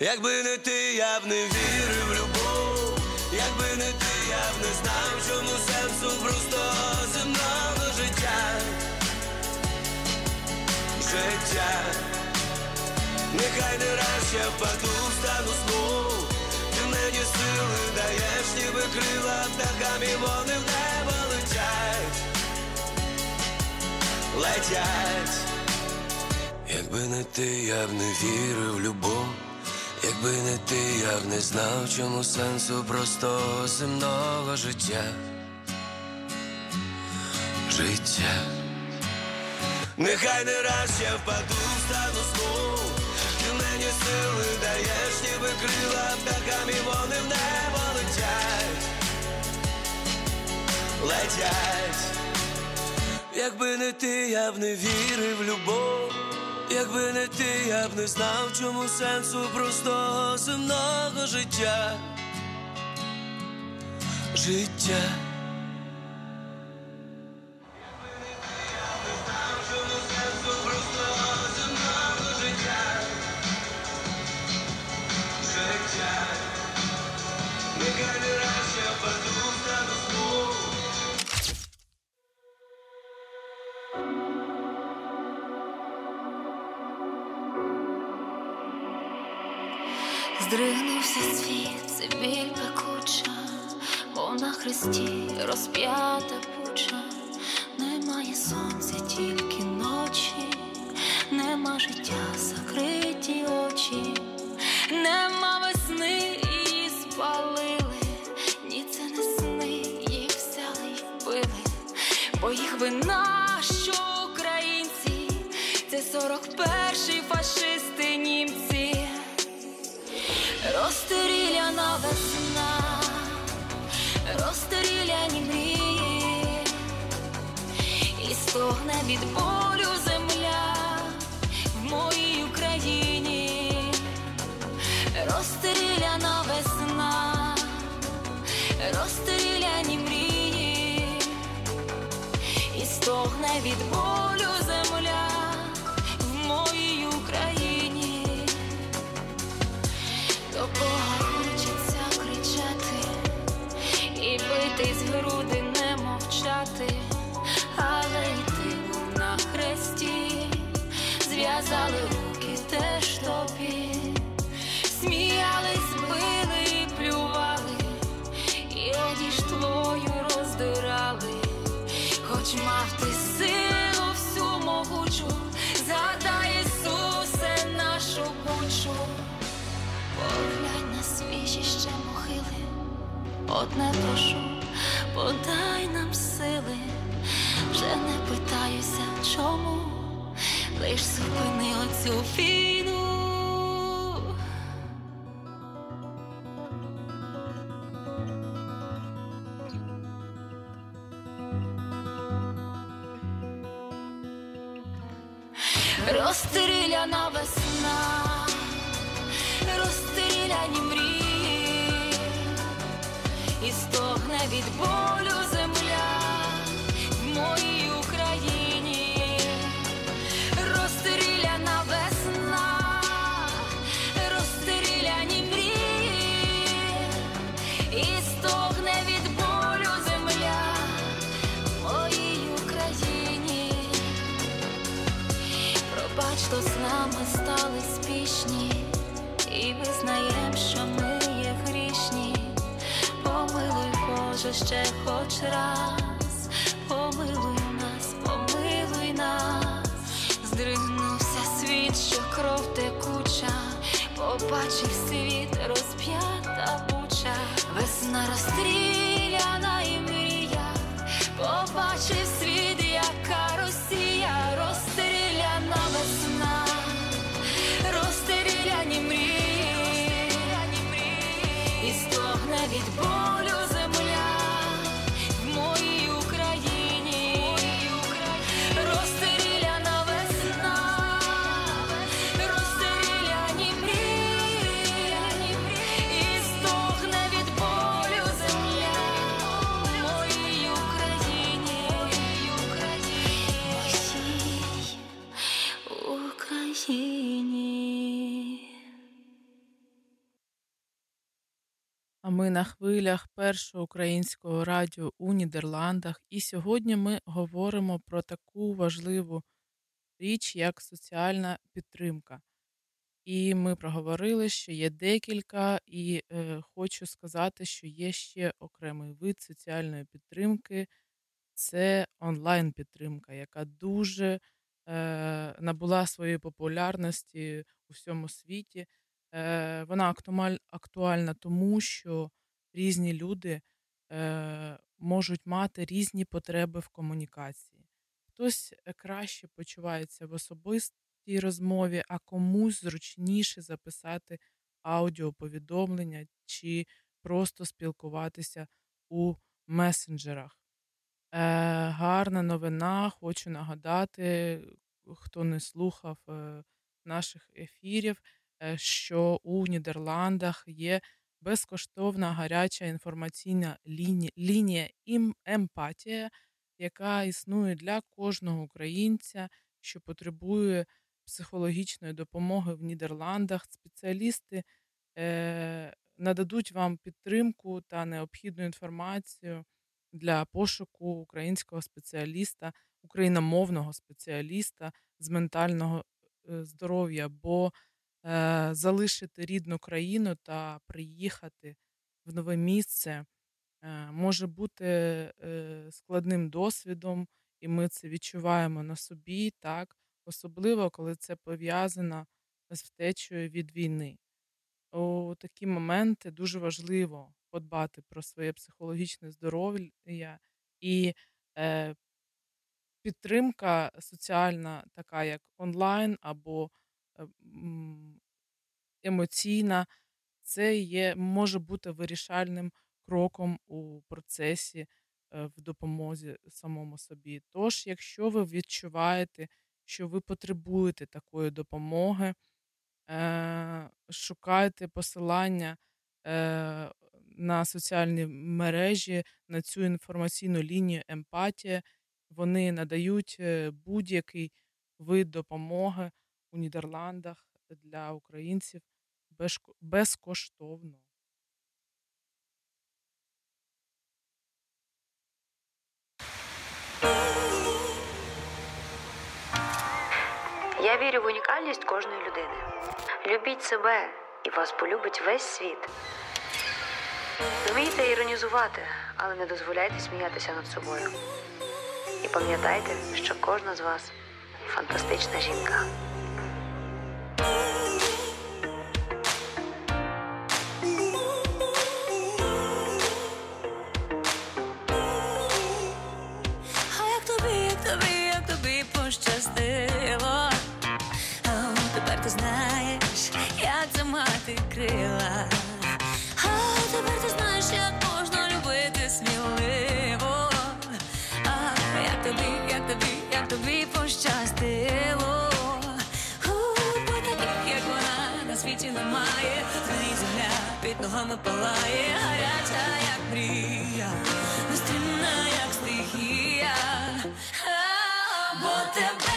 Якби не ти, я б не вірив в любов, якби не ти, я б не знав, чому сенсу простого земного життя. Життя, нехай не раз я впаду, стану знов ти мені сили даєш, ніби крила птахам і вони в небо летять, летять. Якби не ти, я б не вірив в любов, якби не ти, я б не знав, чому сенсу простого земного життя. Життя. Нехай не раз я впаду, стану ти мені сили даєш, ніби крила птахам і вони в небо летять, летять. Якби не ти, я б не вірив в любов. Якби не ти, я б не знав, чому сенсу простого земного життя. Життя. Здригнувся світ, це біль пекуча, бо на хресті розп'ята пуча, немає сонця, тільки ночі, нема життя, закриті очі, нема весни, її спалили, ні, це не сни, їх взяли й вбили, бо їх вина, що українці, це 41-й фашисти Розстріляна весна, розстріляні мрії, і стогне від болю земля в моїй Україні, розстріляна весна, розстріляні мрії, і стогне від болю земля одне прошу, подай нам сили, вже не питаюся, чому, лиш зупини оцю війну. Боже, ще хоч раз, помилуй нас, помилуй нас, здригнувся світ, що кров текуча, побачив світ розп'ята буча, весна розстріляна і мрія, побачив світ, яка Росія, розстріляна весна, розстріляні мрії. І стогне від болю на хвилях першого українського радіо у Нідерландах. І сьогодні ми говоримо про таку важливу річ, як соціальна підтримка. І ми проговорили, що є декілька, і е, хочу сказати, що є ще окремий вид соціальної підтримки це онлайн-підтримка, яка дуже е, набула своєї популярності у всьому світі. Е, Вона актуаль- актуальна тому, що різні люди е, можуть мати різні потреби в комунікації. Хтось е, краще почувається в особистій розмові, а комусь зручніше записати аудіоповідомлення чи просто спілкуватися у месенджерах. гарна новина. Хочу нагадати, хто не слухав е, наших ефірів, е, що у Нідерландах є безкоштовна гаряча інформаційна лінія, лінія емпатія, яка існує для кожного українця, що потребує психологічної допомоги в Нідерландах. Спеціалісти е, нададуть вам підтримку та необхідну інформацію для пошуку українського спеціаліста, україномовного спеціаліста з ментального е, здоров'я, бо залишити рідну країну та приїхати в нове місце е, може бути е, складним досвідом, і ми це відчуваємо на собі, так, особливо коли це пов'язано з втечею від війни. У такі моменти дуже важливо подбати про своє психологічне здоров'я і е, підтримка соціальна, така як онлайн або е, емоційна, це є, може бути вирішальним кроком у процесі е, в допомозі самому собі. Тож, якщо ви відчуваєте, що ви потребуєте такої допомоги, е, шукайте посилання е, на соціальні мережі на цю інформаційну лінію емпатія. Вони надають е, будь-який вид допомоги у Нідерландах для українців безкоштовно. Я вірю в унікальність кожної людини. Любіть себе, і вас полюбить весь світ. Вмійте іронізувати, але не дозволяйте сміятися над собою. І пам'ятайте, що кожна з вас фантастична жінка. Крила. А тепер ти знаєш, як можна любити сміливо. А як тобі, як тобі, як тобі пощастило? Бо таких, як вона, на світі немає. Твій земля під ногами палає, гаряча, як мрія, нестримна, як стихія. Бо тебе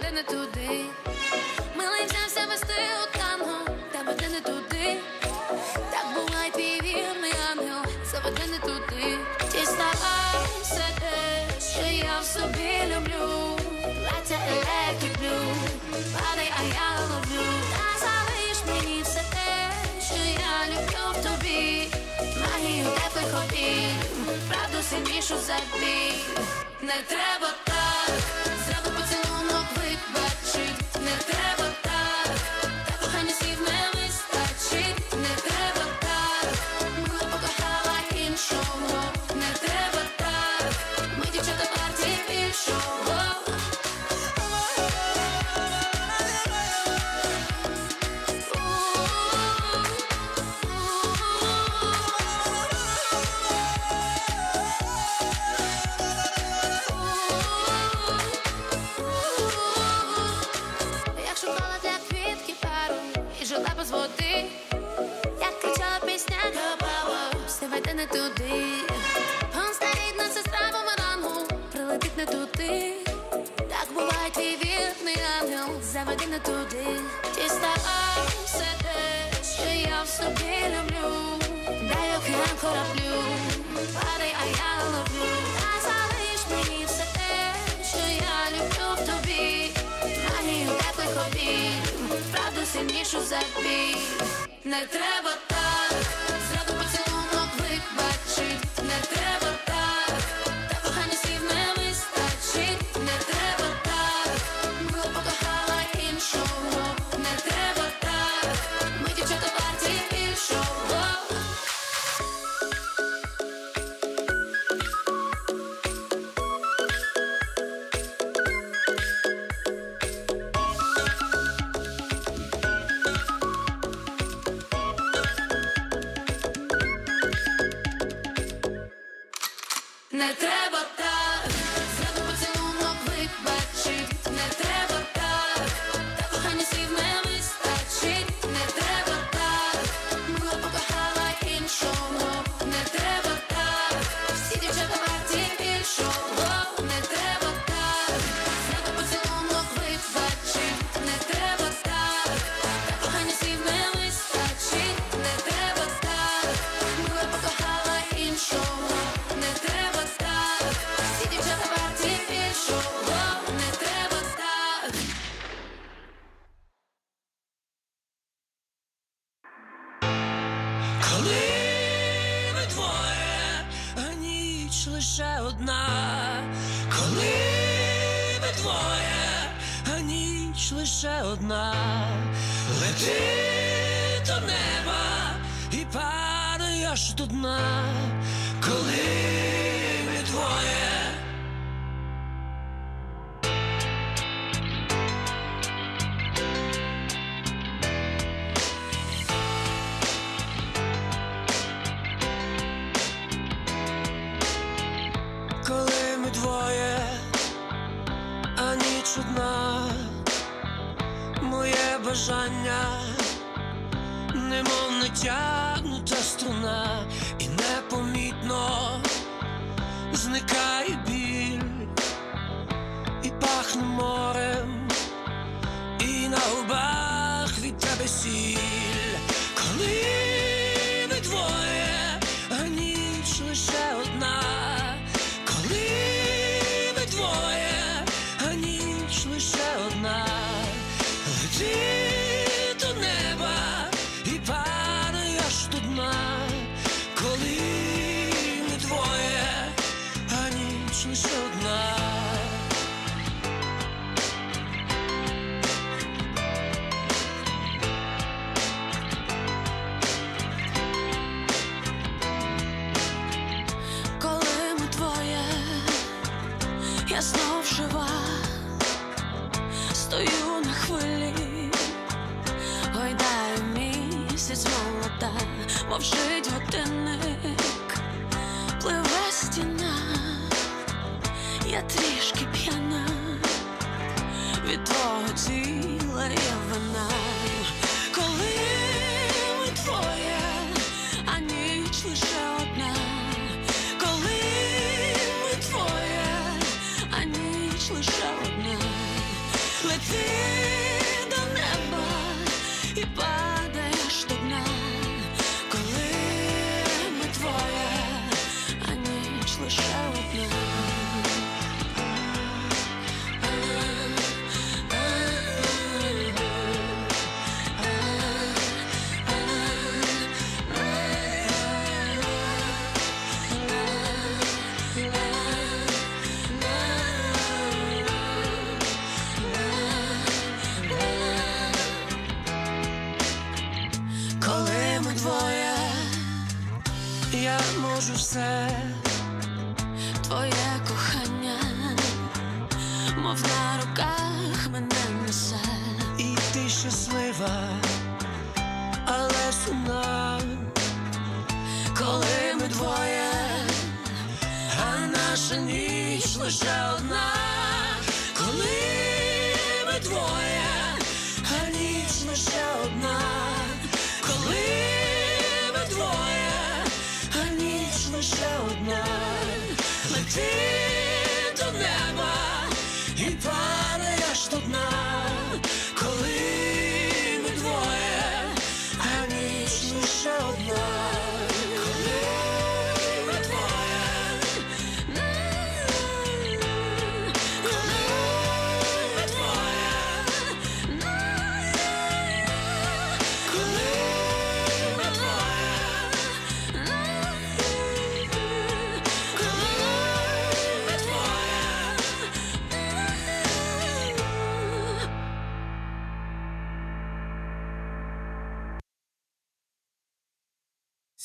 де не туди. Милий взявся вести у ну, танго, тебе де не туди. Так бувай твій вірний ангел, заведе не туди. Ти Дізнавайся те, що я в собі люблю. Платя електрик блю, падай, а я ловлю. Та залиш мені все те, що я люблю в тобі. Магію теплих обід, правду сильнішу забій. Не треба.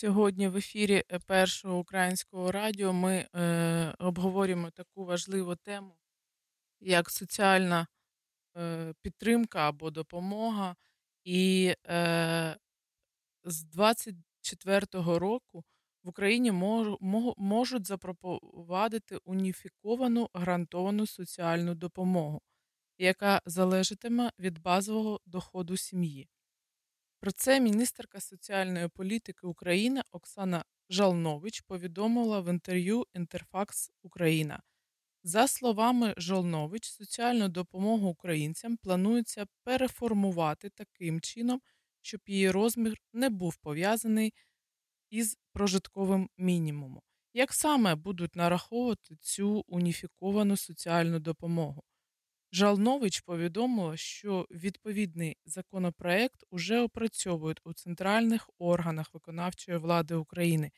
Сьогодні в ефірі е, першого українського радіо ми е, обговорюємо таку важливу тему, як соціальна е, підтримка або допомога. І е, з 24-го року в Україні можу, мо- можуть запропонувати уніфіковану грантовану соціальну допомогу, яка залежатиме від базового доходу сім'ї. Про це міністерка соціальної політики України Оксана Жалнович повідомила в інтерв'ю Інтерфакс Україна. За словами Жолнович, соціальну допомогу українцям планується переформувати таким чином, щоб її розмір не був пов'язаний із прожитковим мінімумом. Як саме будуть нараховувати цю уніфіковану соціальну допомогу? Жалнович повідомила, що відповідний законопроект уже опрацьовують у центральних органах виконавчої влади України.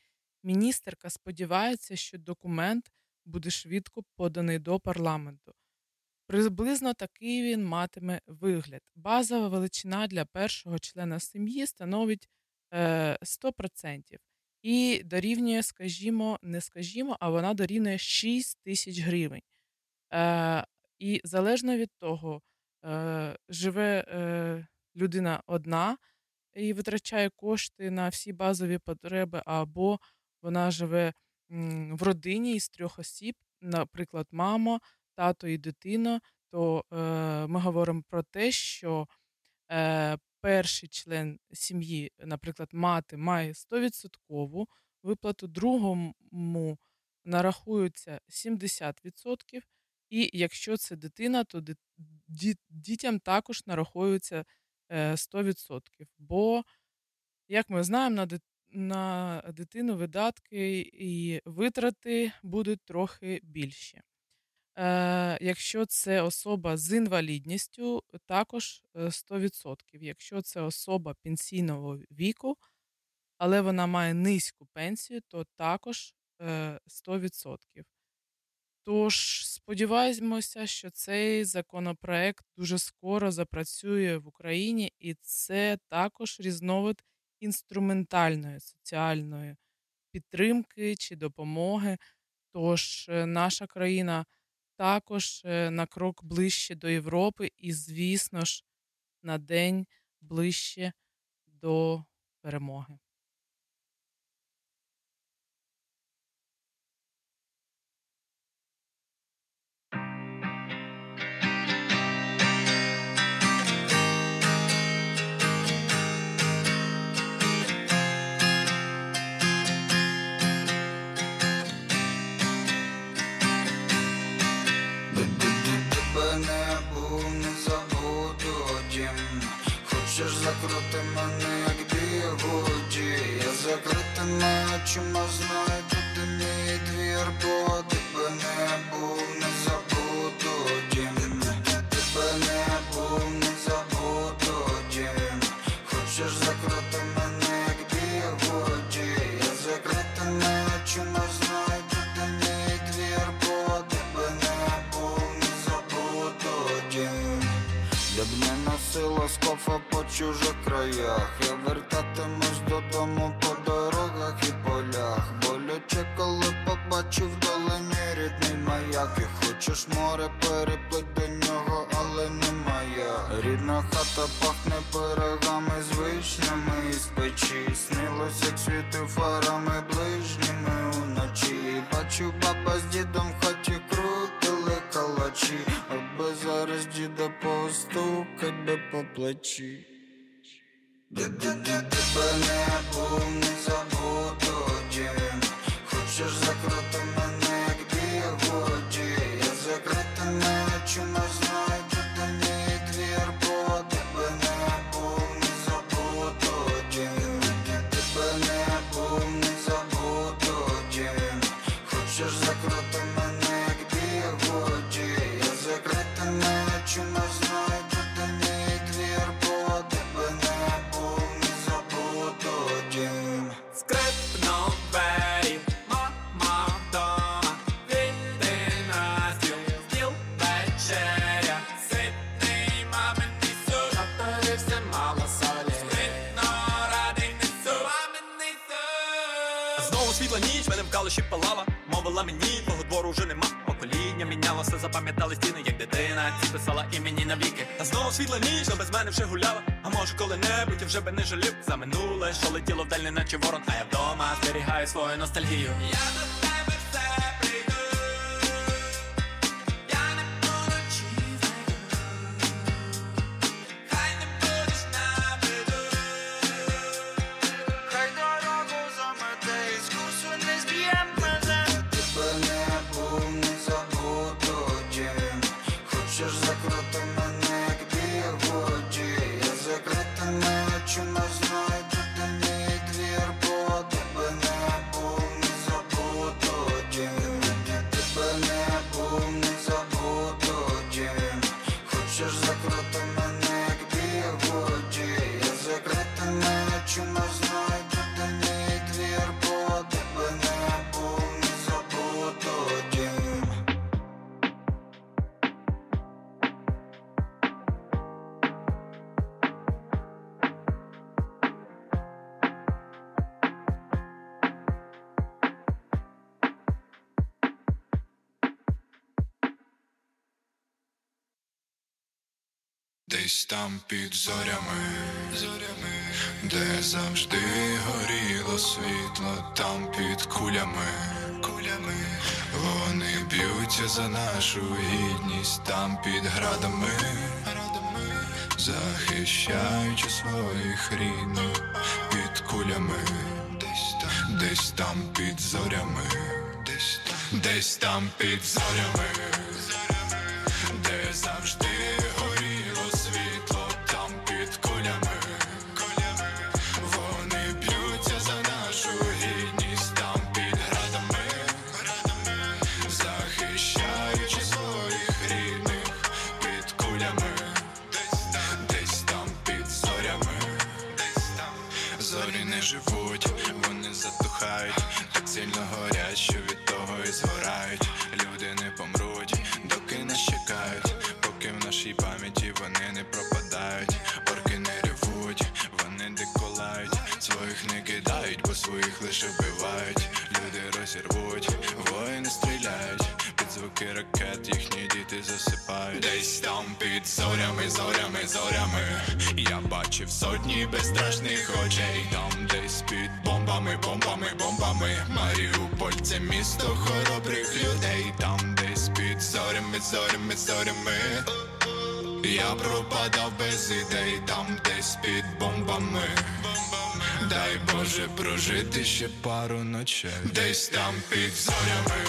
Міністерка сподівається, що документ буде швидко поданий до парламенту. Приблизно такий він матиме вигляд. Базова величина для першого члена сім'ї становить е, 100% і дорівнює, скажімо, не скажімо, а вона дорівнює 6 тисяч гривень. І залежно від того, е, живе е, людина одна і витрачає кошти на всі базові потреби, або вона живе в родині із трьох осіб, наприклад, мама, тато і дитина, то е, ми говоримо про те, що перший член сім'ї, наприклад, мати, має 100% виплату, другому нарахується 70%, і якщо це дитина, то дітям також нараховується е, 100%. Бо, як ми знаємо, на, дитину видатки і витрати будуть трохи більші. Е, якщо це особа з інвалідністю, також е, 100%. Якщо це особа пенсійного віку, але вона має низьку пенсію, то також е, 100%. Тож сподіваємося, що цей законопроект дуже скоро запрацює в Україні, і це також різновид інструментальної соціальної підтримки чи допомоги. Тож е, наша країна також е, на крок ближче до Європи, і, звісно ж, на день ближче до перемоги. проти мене, як диводі Я закритими очима знаю, туди мій двір буде чужих краях. Я вертатимусь додому по дорогах і полях. Боляче, коли побачив вдалині рідний маяк. І хочеш море переплить до нього, але не. Рідна хата пахне пирогами з вишнями із печі. Снилось, як світи фарами ближніми уночі. Бачу, баба з дідом хаті крутили калачі, аби зараз діда постукать би по плечі. Тебе не був, не забуду Хочеш закрити запам'ятали стіни, як дитина. Ці писала імені навіки Та знову світла ніч, а без мене вже гуляла. А може коли-небудь я вже би не жалів За минуле, що летіло вдаль, не наче ворон. А я вдома зберігаю свою ностальгію. Я до тебе там під зорями, зорями, де завжди горіло світло, там під кулями, кулями, вони б'ються за нашу гідність, там під градами, градами, захищаючи своїх рідних під кулями, десь там, десь там під зорями, десь там, десь там під зорями, пропадав без ідей, там десь під бомбами. Дай Боже прожити ще пару ночей. Десь там під зорями,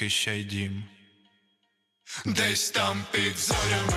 захищай дім, десь там під зорями.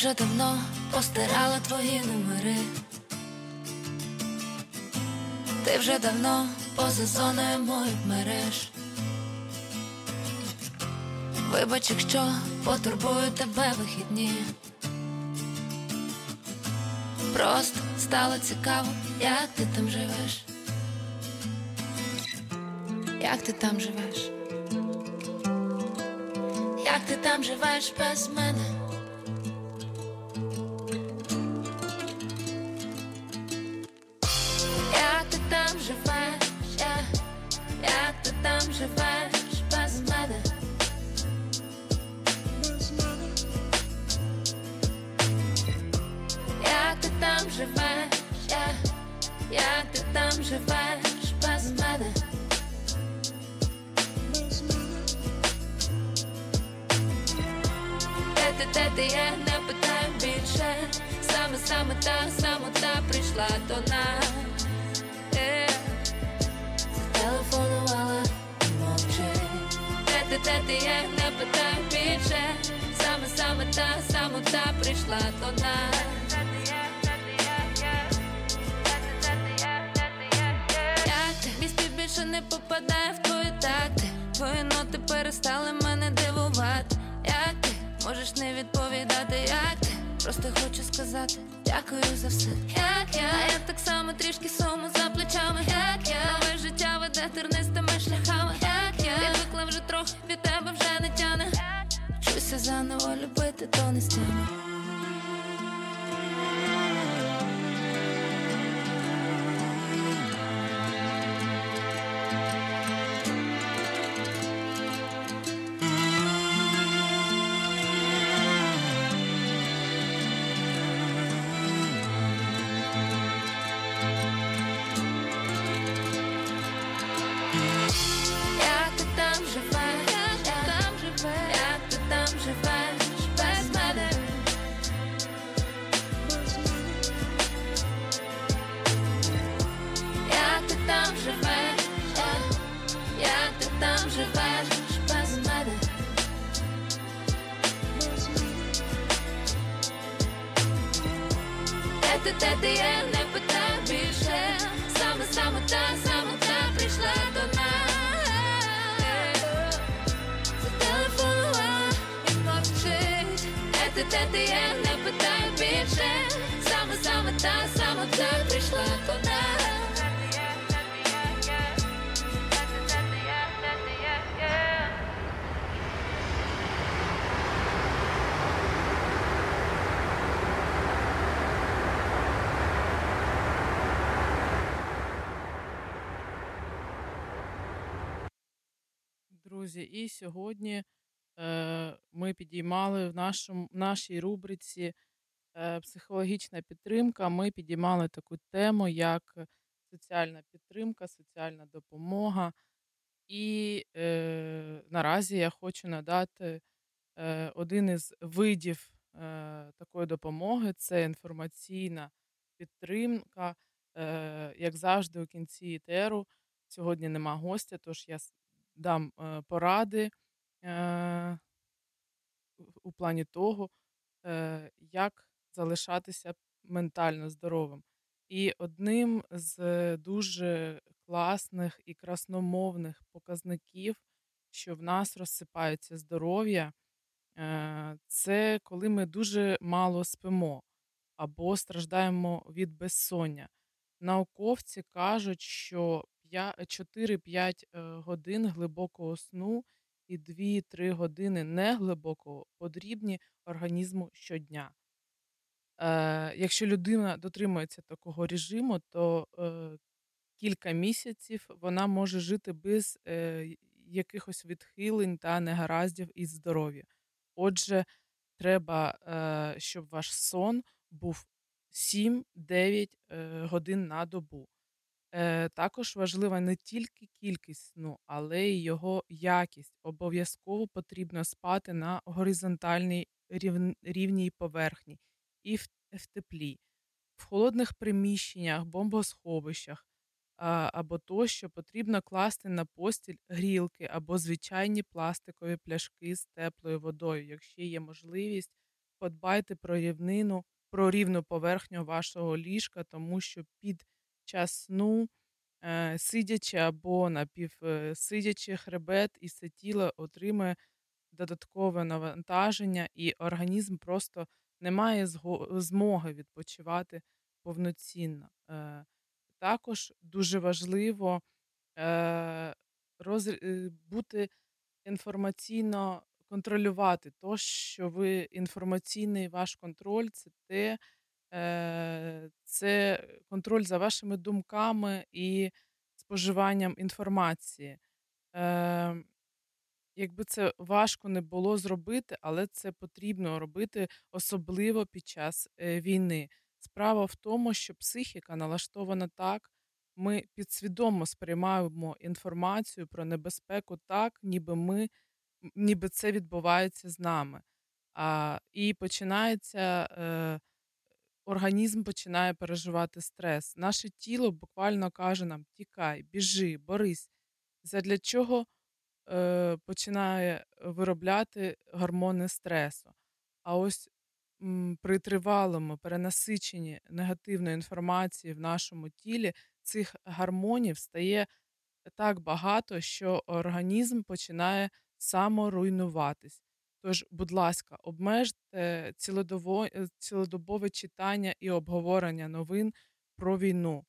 вже давно постирала твої номери. Ти вже давно поза зоною моїх мереж. Вибач, якщо потурбую тебе вихідні. Просто стало цікаво, як ти там живеш, як ти там живеш, як ти там живеш без мене. де ти є, не питаю більше. Саме саме та саме та прийшла кода. Друзі, і сьогодні ми підіймали в нашому, нашій рубриці е, психологічна підтримка. Ми підіймали таку тему, як соціальна підтримка, соціальна допомога. І е, наразі я хочу надати е, один із видів е, такої допомоги це інформаційна підтримка. Е, як завжди, у кінці ітеру. Сьогодні нема гостя, тож я дам поради е, у плані того, е, як залишатися ментально здоровим. І одним з дуже класних і красномовних показників, що в нас розсипається здоров'я, е, це коли ми дуже мало спимо або страждаємо від безсоння. Науковці кажуть, що 4-5 е, годин глибокого сну і 2-3 години неглибокого потрібні організму щодня. Е, якщо людина дотримується такого режиму, то е, кілька місяців вона може жити без е, якихось відхилень та негараздів із здоров'я. Отже, треба, е, щоб ваш сон був 7-9 е, годин на добу. Е, також важлива не тільки кількість сну, але й його якість. Обов'язково потрібно спати на горизонтальній рівн- рівній поверхні і в, в теплі, в холодних приміщеннях, бомбосховищах а, або тощо потрібно класти на постіль грілки або звичайні пластикові пляшки з теплою водою. Якщо є можливість, подбайте про рівнину, про рівну поверхню вашого ліжка, тому що під час сну, е, сидячи або напівсидячи, хребет і все тіло отримує додаткове навантаження, і організм просто не має змоги відпочивати повноцінно. Е, Також дуже важливо е, е, бути інформаційно контролювати то, що ви інформаційний ваш контроль це те, е, це контроль за вашими думками і споживанням інформації. Е, Якби це важко не було зробити, але це потрібно робити особливо під час е, війни. Справа в тому, що психіка налаштована так, ми підсвідомо сприймаємо інформацію про небезпеку так, ніби ми, ніби це відбувається з нами. А, і починається, е, організм починає переживати стрес. Наше тіло буквально каже нам: тікай, біжи, борись. Задля чого е, починає виробляти гормони стресу. А ось м, при тривалому перенасиченні негативної інформації в нашому тілі цих гормонів стає так багато, що організм починає саморуйнуватись. Тож, будь ласка, обмежте е, цілодобове читання і обговорення новин про війну,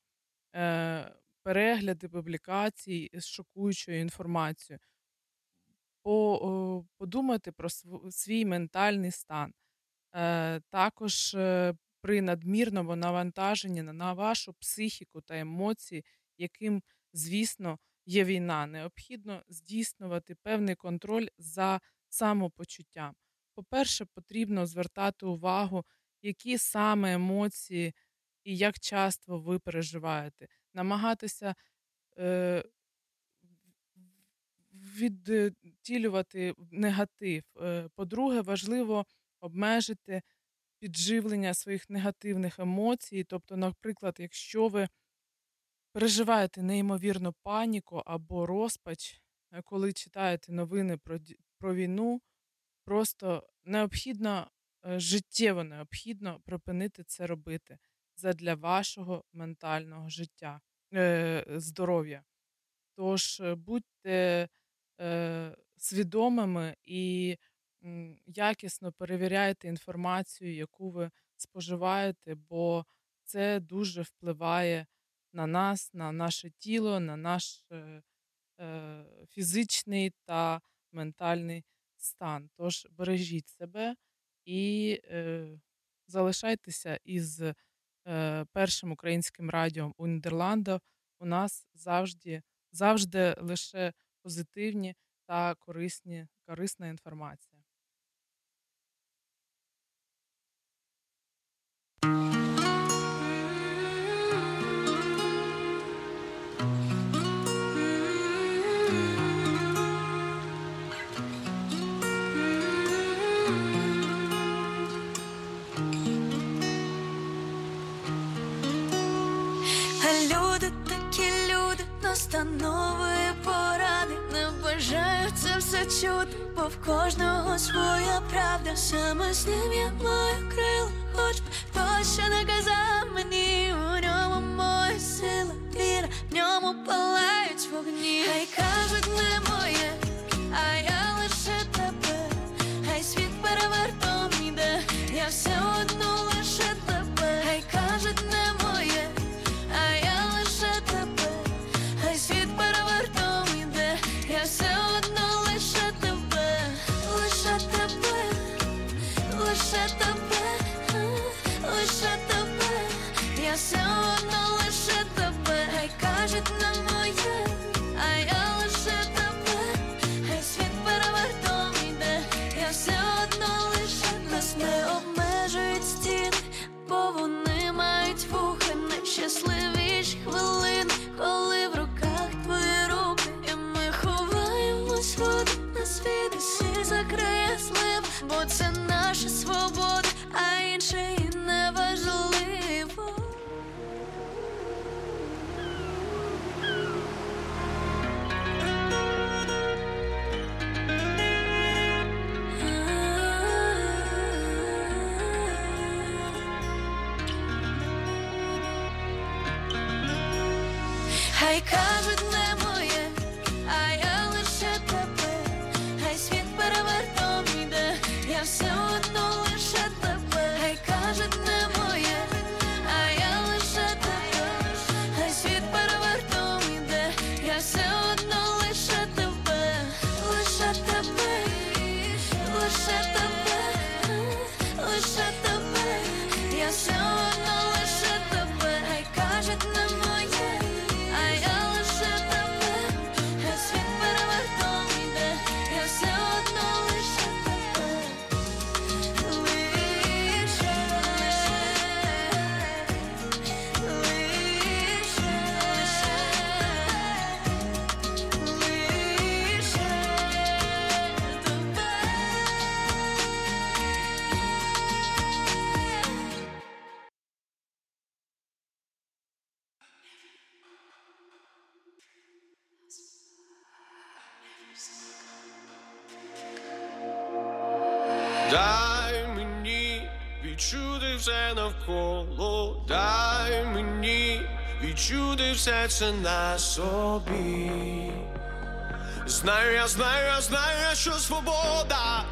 е, перегляди публікацій з шокуючою інформацією. По, подумайте про свій ментальний стан. Е, також при надмірному навантаженні на на вашу психіку та емоції, яким, звісно, є війна, необхідно здійснювати певний контроль за самопочуттям. По-перше, потрібно звертати увагу, які саме емоції і як часто ви переживаєте, намагатися е, відтілювати негатив. Е, По-друге, важливо обмежити підживлення своїх негативних емоцій. Тобто, наприклад, якщо ви переживаєте неймовірну паніку або розпач, е, коли читаєте новини про, про війну, просто необхідно, е, життєво необхідно припинити це робити задля вашого ментального життя, е, здоров'я. Тож е, будьте свідомими і якісно перевіряйте інформацію, яку ви споживаєте, бо це дуже впливає на нас, на наше тіло, на наш е, фізичний та ментальний стан. Тож бережіть себе і е, залишайтеся із е, першим українським радіо у Нідерландах. У нас завжди завжди лише позитивні та корисні корисна інформація. настанови поради не бажаю це все чути, бо в кожного своя правда. Саме з ним я маю крила, хоч б хто ще наказав мені у ньому моя сила, віра, в ньому палають вогні. Хай кажуть не моє, а я. це наша свобода, а інше і не важливо. Хай кажуть. серце на собі. Знаю, я знаю, я знаю, що свобода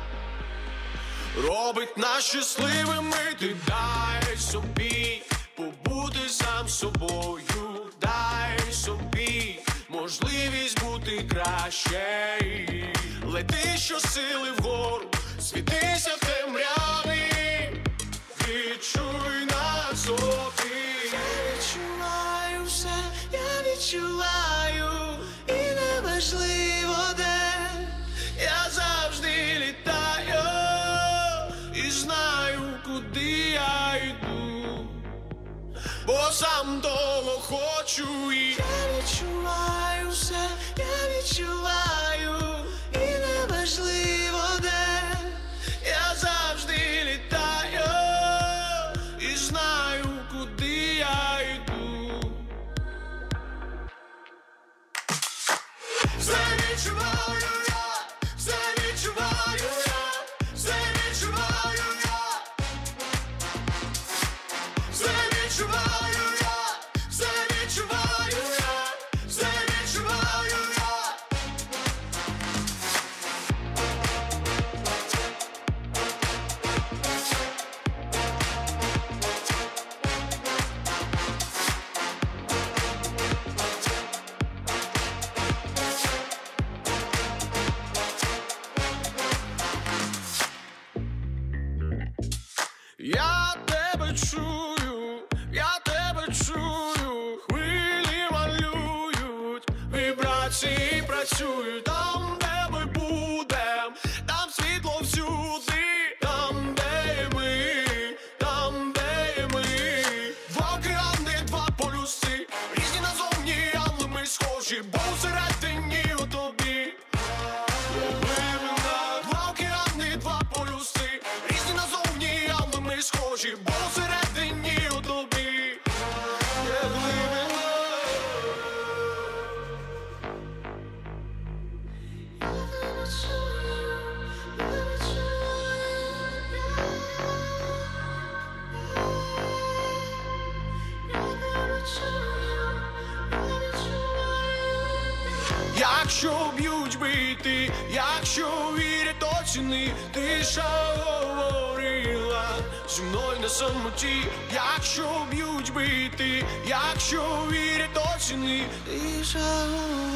робить нас щасливими, ти дай собі, побути сам собою, дай собі можливість бути краще. Лети, що сили вгору, світися в відчуваю, і неважливо де я завжди літаю і знаю, куди я йду, бо сам того хочу і я відчуваю все, я відчуваю і неважливо. тіни тиша говорила. Зі мною на самоті, якщо б'ють бити, якщо вірять, то ціни. Тиша говорила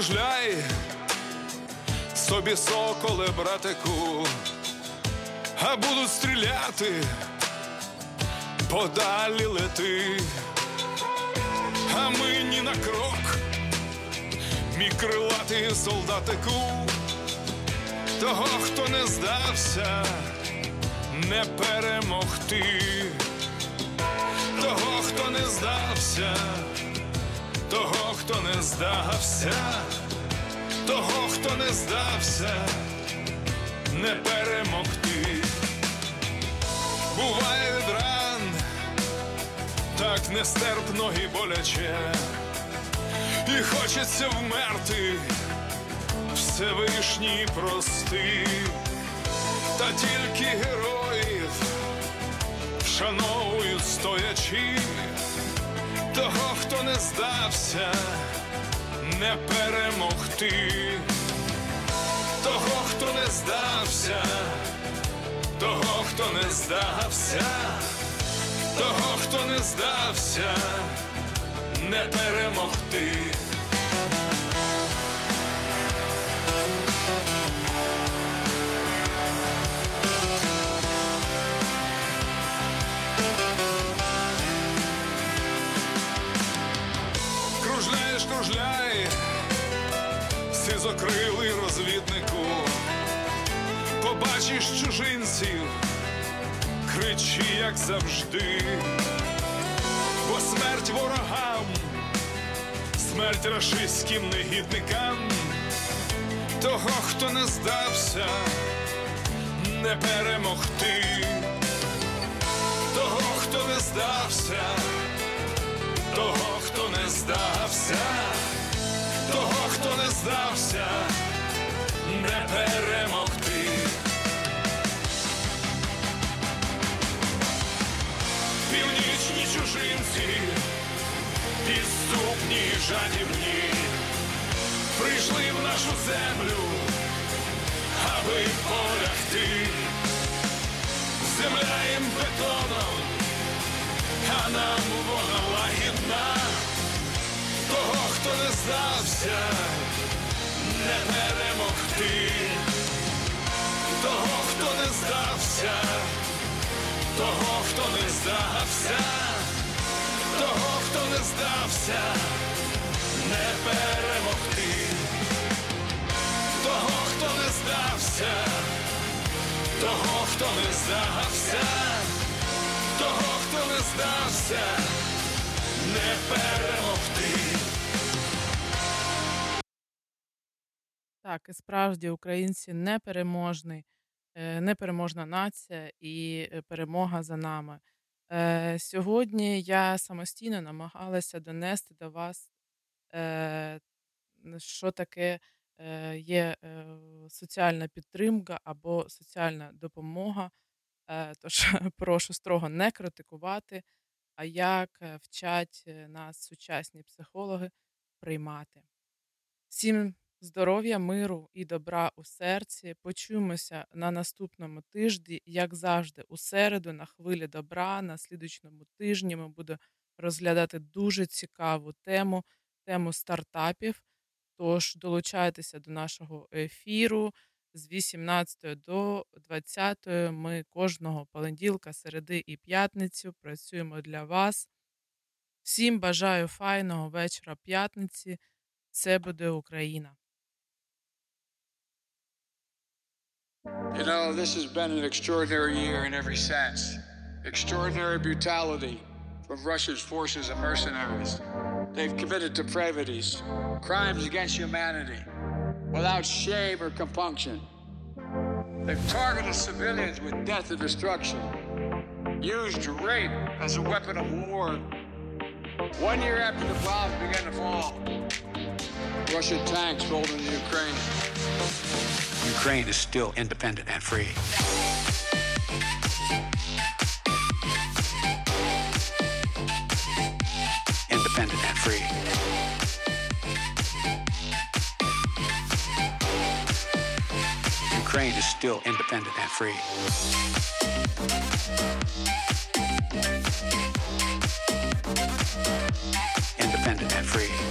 кружляй, собі соколе, братику, а будуть стріляти, подалі лети, а ми ні на крок, мій крилатий солдатику, того, хто не здався, не перемогти, того, хто не здався того, хто не здався, того, хто не здався, не перемогти. Буває від ран, так нестерпно і боляче, і хочеться вмерти, Всевишній прости, та тільки героїв вшановують стоячи. Того, хто не здався, не перемогти, того, хто не здався, того, хто не здався, того, хто не здався, не перемогти. Сизокрилий розвіднику, побачиш чужинців, кричи, як завжди, бо смерть ворогам, смерть рашистським негідникам, того, хто не здався, не перемогти, того, хто не здався того, хто не здався, того, хто не здався, не перемогти. Північні чужинці, підступні жадібні, прийшли в нашу землю, аби полягти. Земля їм бетоном а нам вона лагідна, того, хто не здався, не перемогти, того, хто не здався, того, хто не здався, того, хто не здався, не перемогти, того, хто не здався, того, хто не здався того, хто не здався, не перемогти. Так, і справді українці непереможний, е, непереможна нація і е, перемога за нами. Е, Сьогодні я самостійно намагалася донести до вас що таке є соціальна підтримка або соціальна допомога. Тож прошу строго не критикувати, а як вчать нас сучасні психологи приймати. Всім здоров'я, миру і добра у серці. Почуємося на наступному тижні, як завжди, у середу, на хвилі добра. На слідучному тижні ми будемо розглядати дуже цікаву тему, тему стартапів. Тож долучайтеся до нашого ефіру з 18 до 20 ми кожного понеділка, середи і п'ятницю працюємо для вас. Всім бажаю файного вечора п'ятниці. Це буде Україна. You know, this has been an extraordinary year in every sense. Extraordinary brutality from Russia's forces and mercenaries. They've committed depravities, crimes against humanity, without shame or compunction. They've targeted civilians with death and destruction, used rape as a weapon of war. One year after the bombs began to fall, Russian tanks rolled into Ukraine. Ukraine is still independent and free. Independent and free. Ukraine is still independent and free. Independent and free.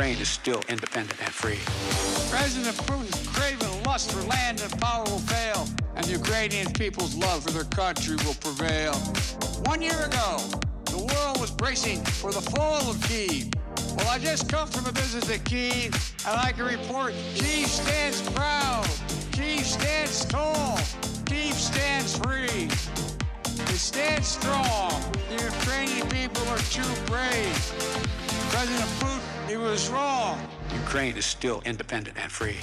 Ukraine is still independent and free. President Putin's craven lust for land and power will fail, and the Ukrainian people's love for their country will prevail. One year ago, the world was bracing for the fall of Kiev. Well, I just come from a visit to Kiev, and I can report Kiev stands proud, Kiev stands tall, Kiev stands free. It stands strong. The Ukrainian people are too brave. President Putin, he was wrong. Ukraine is still independent and free.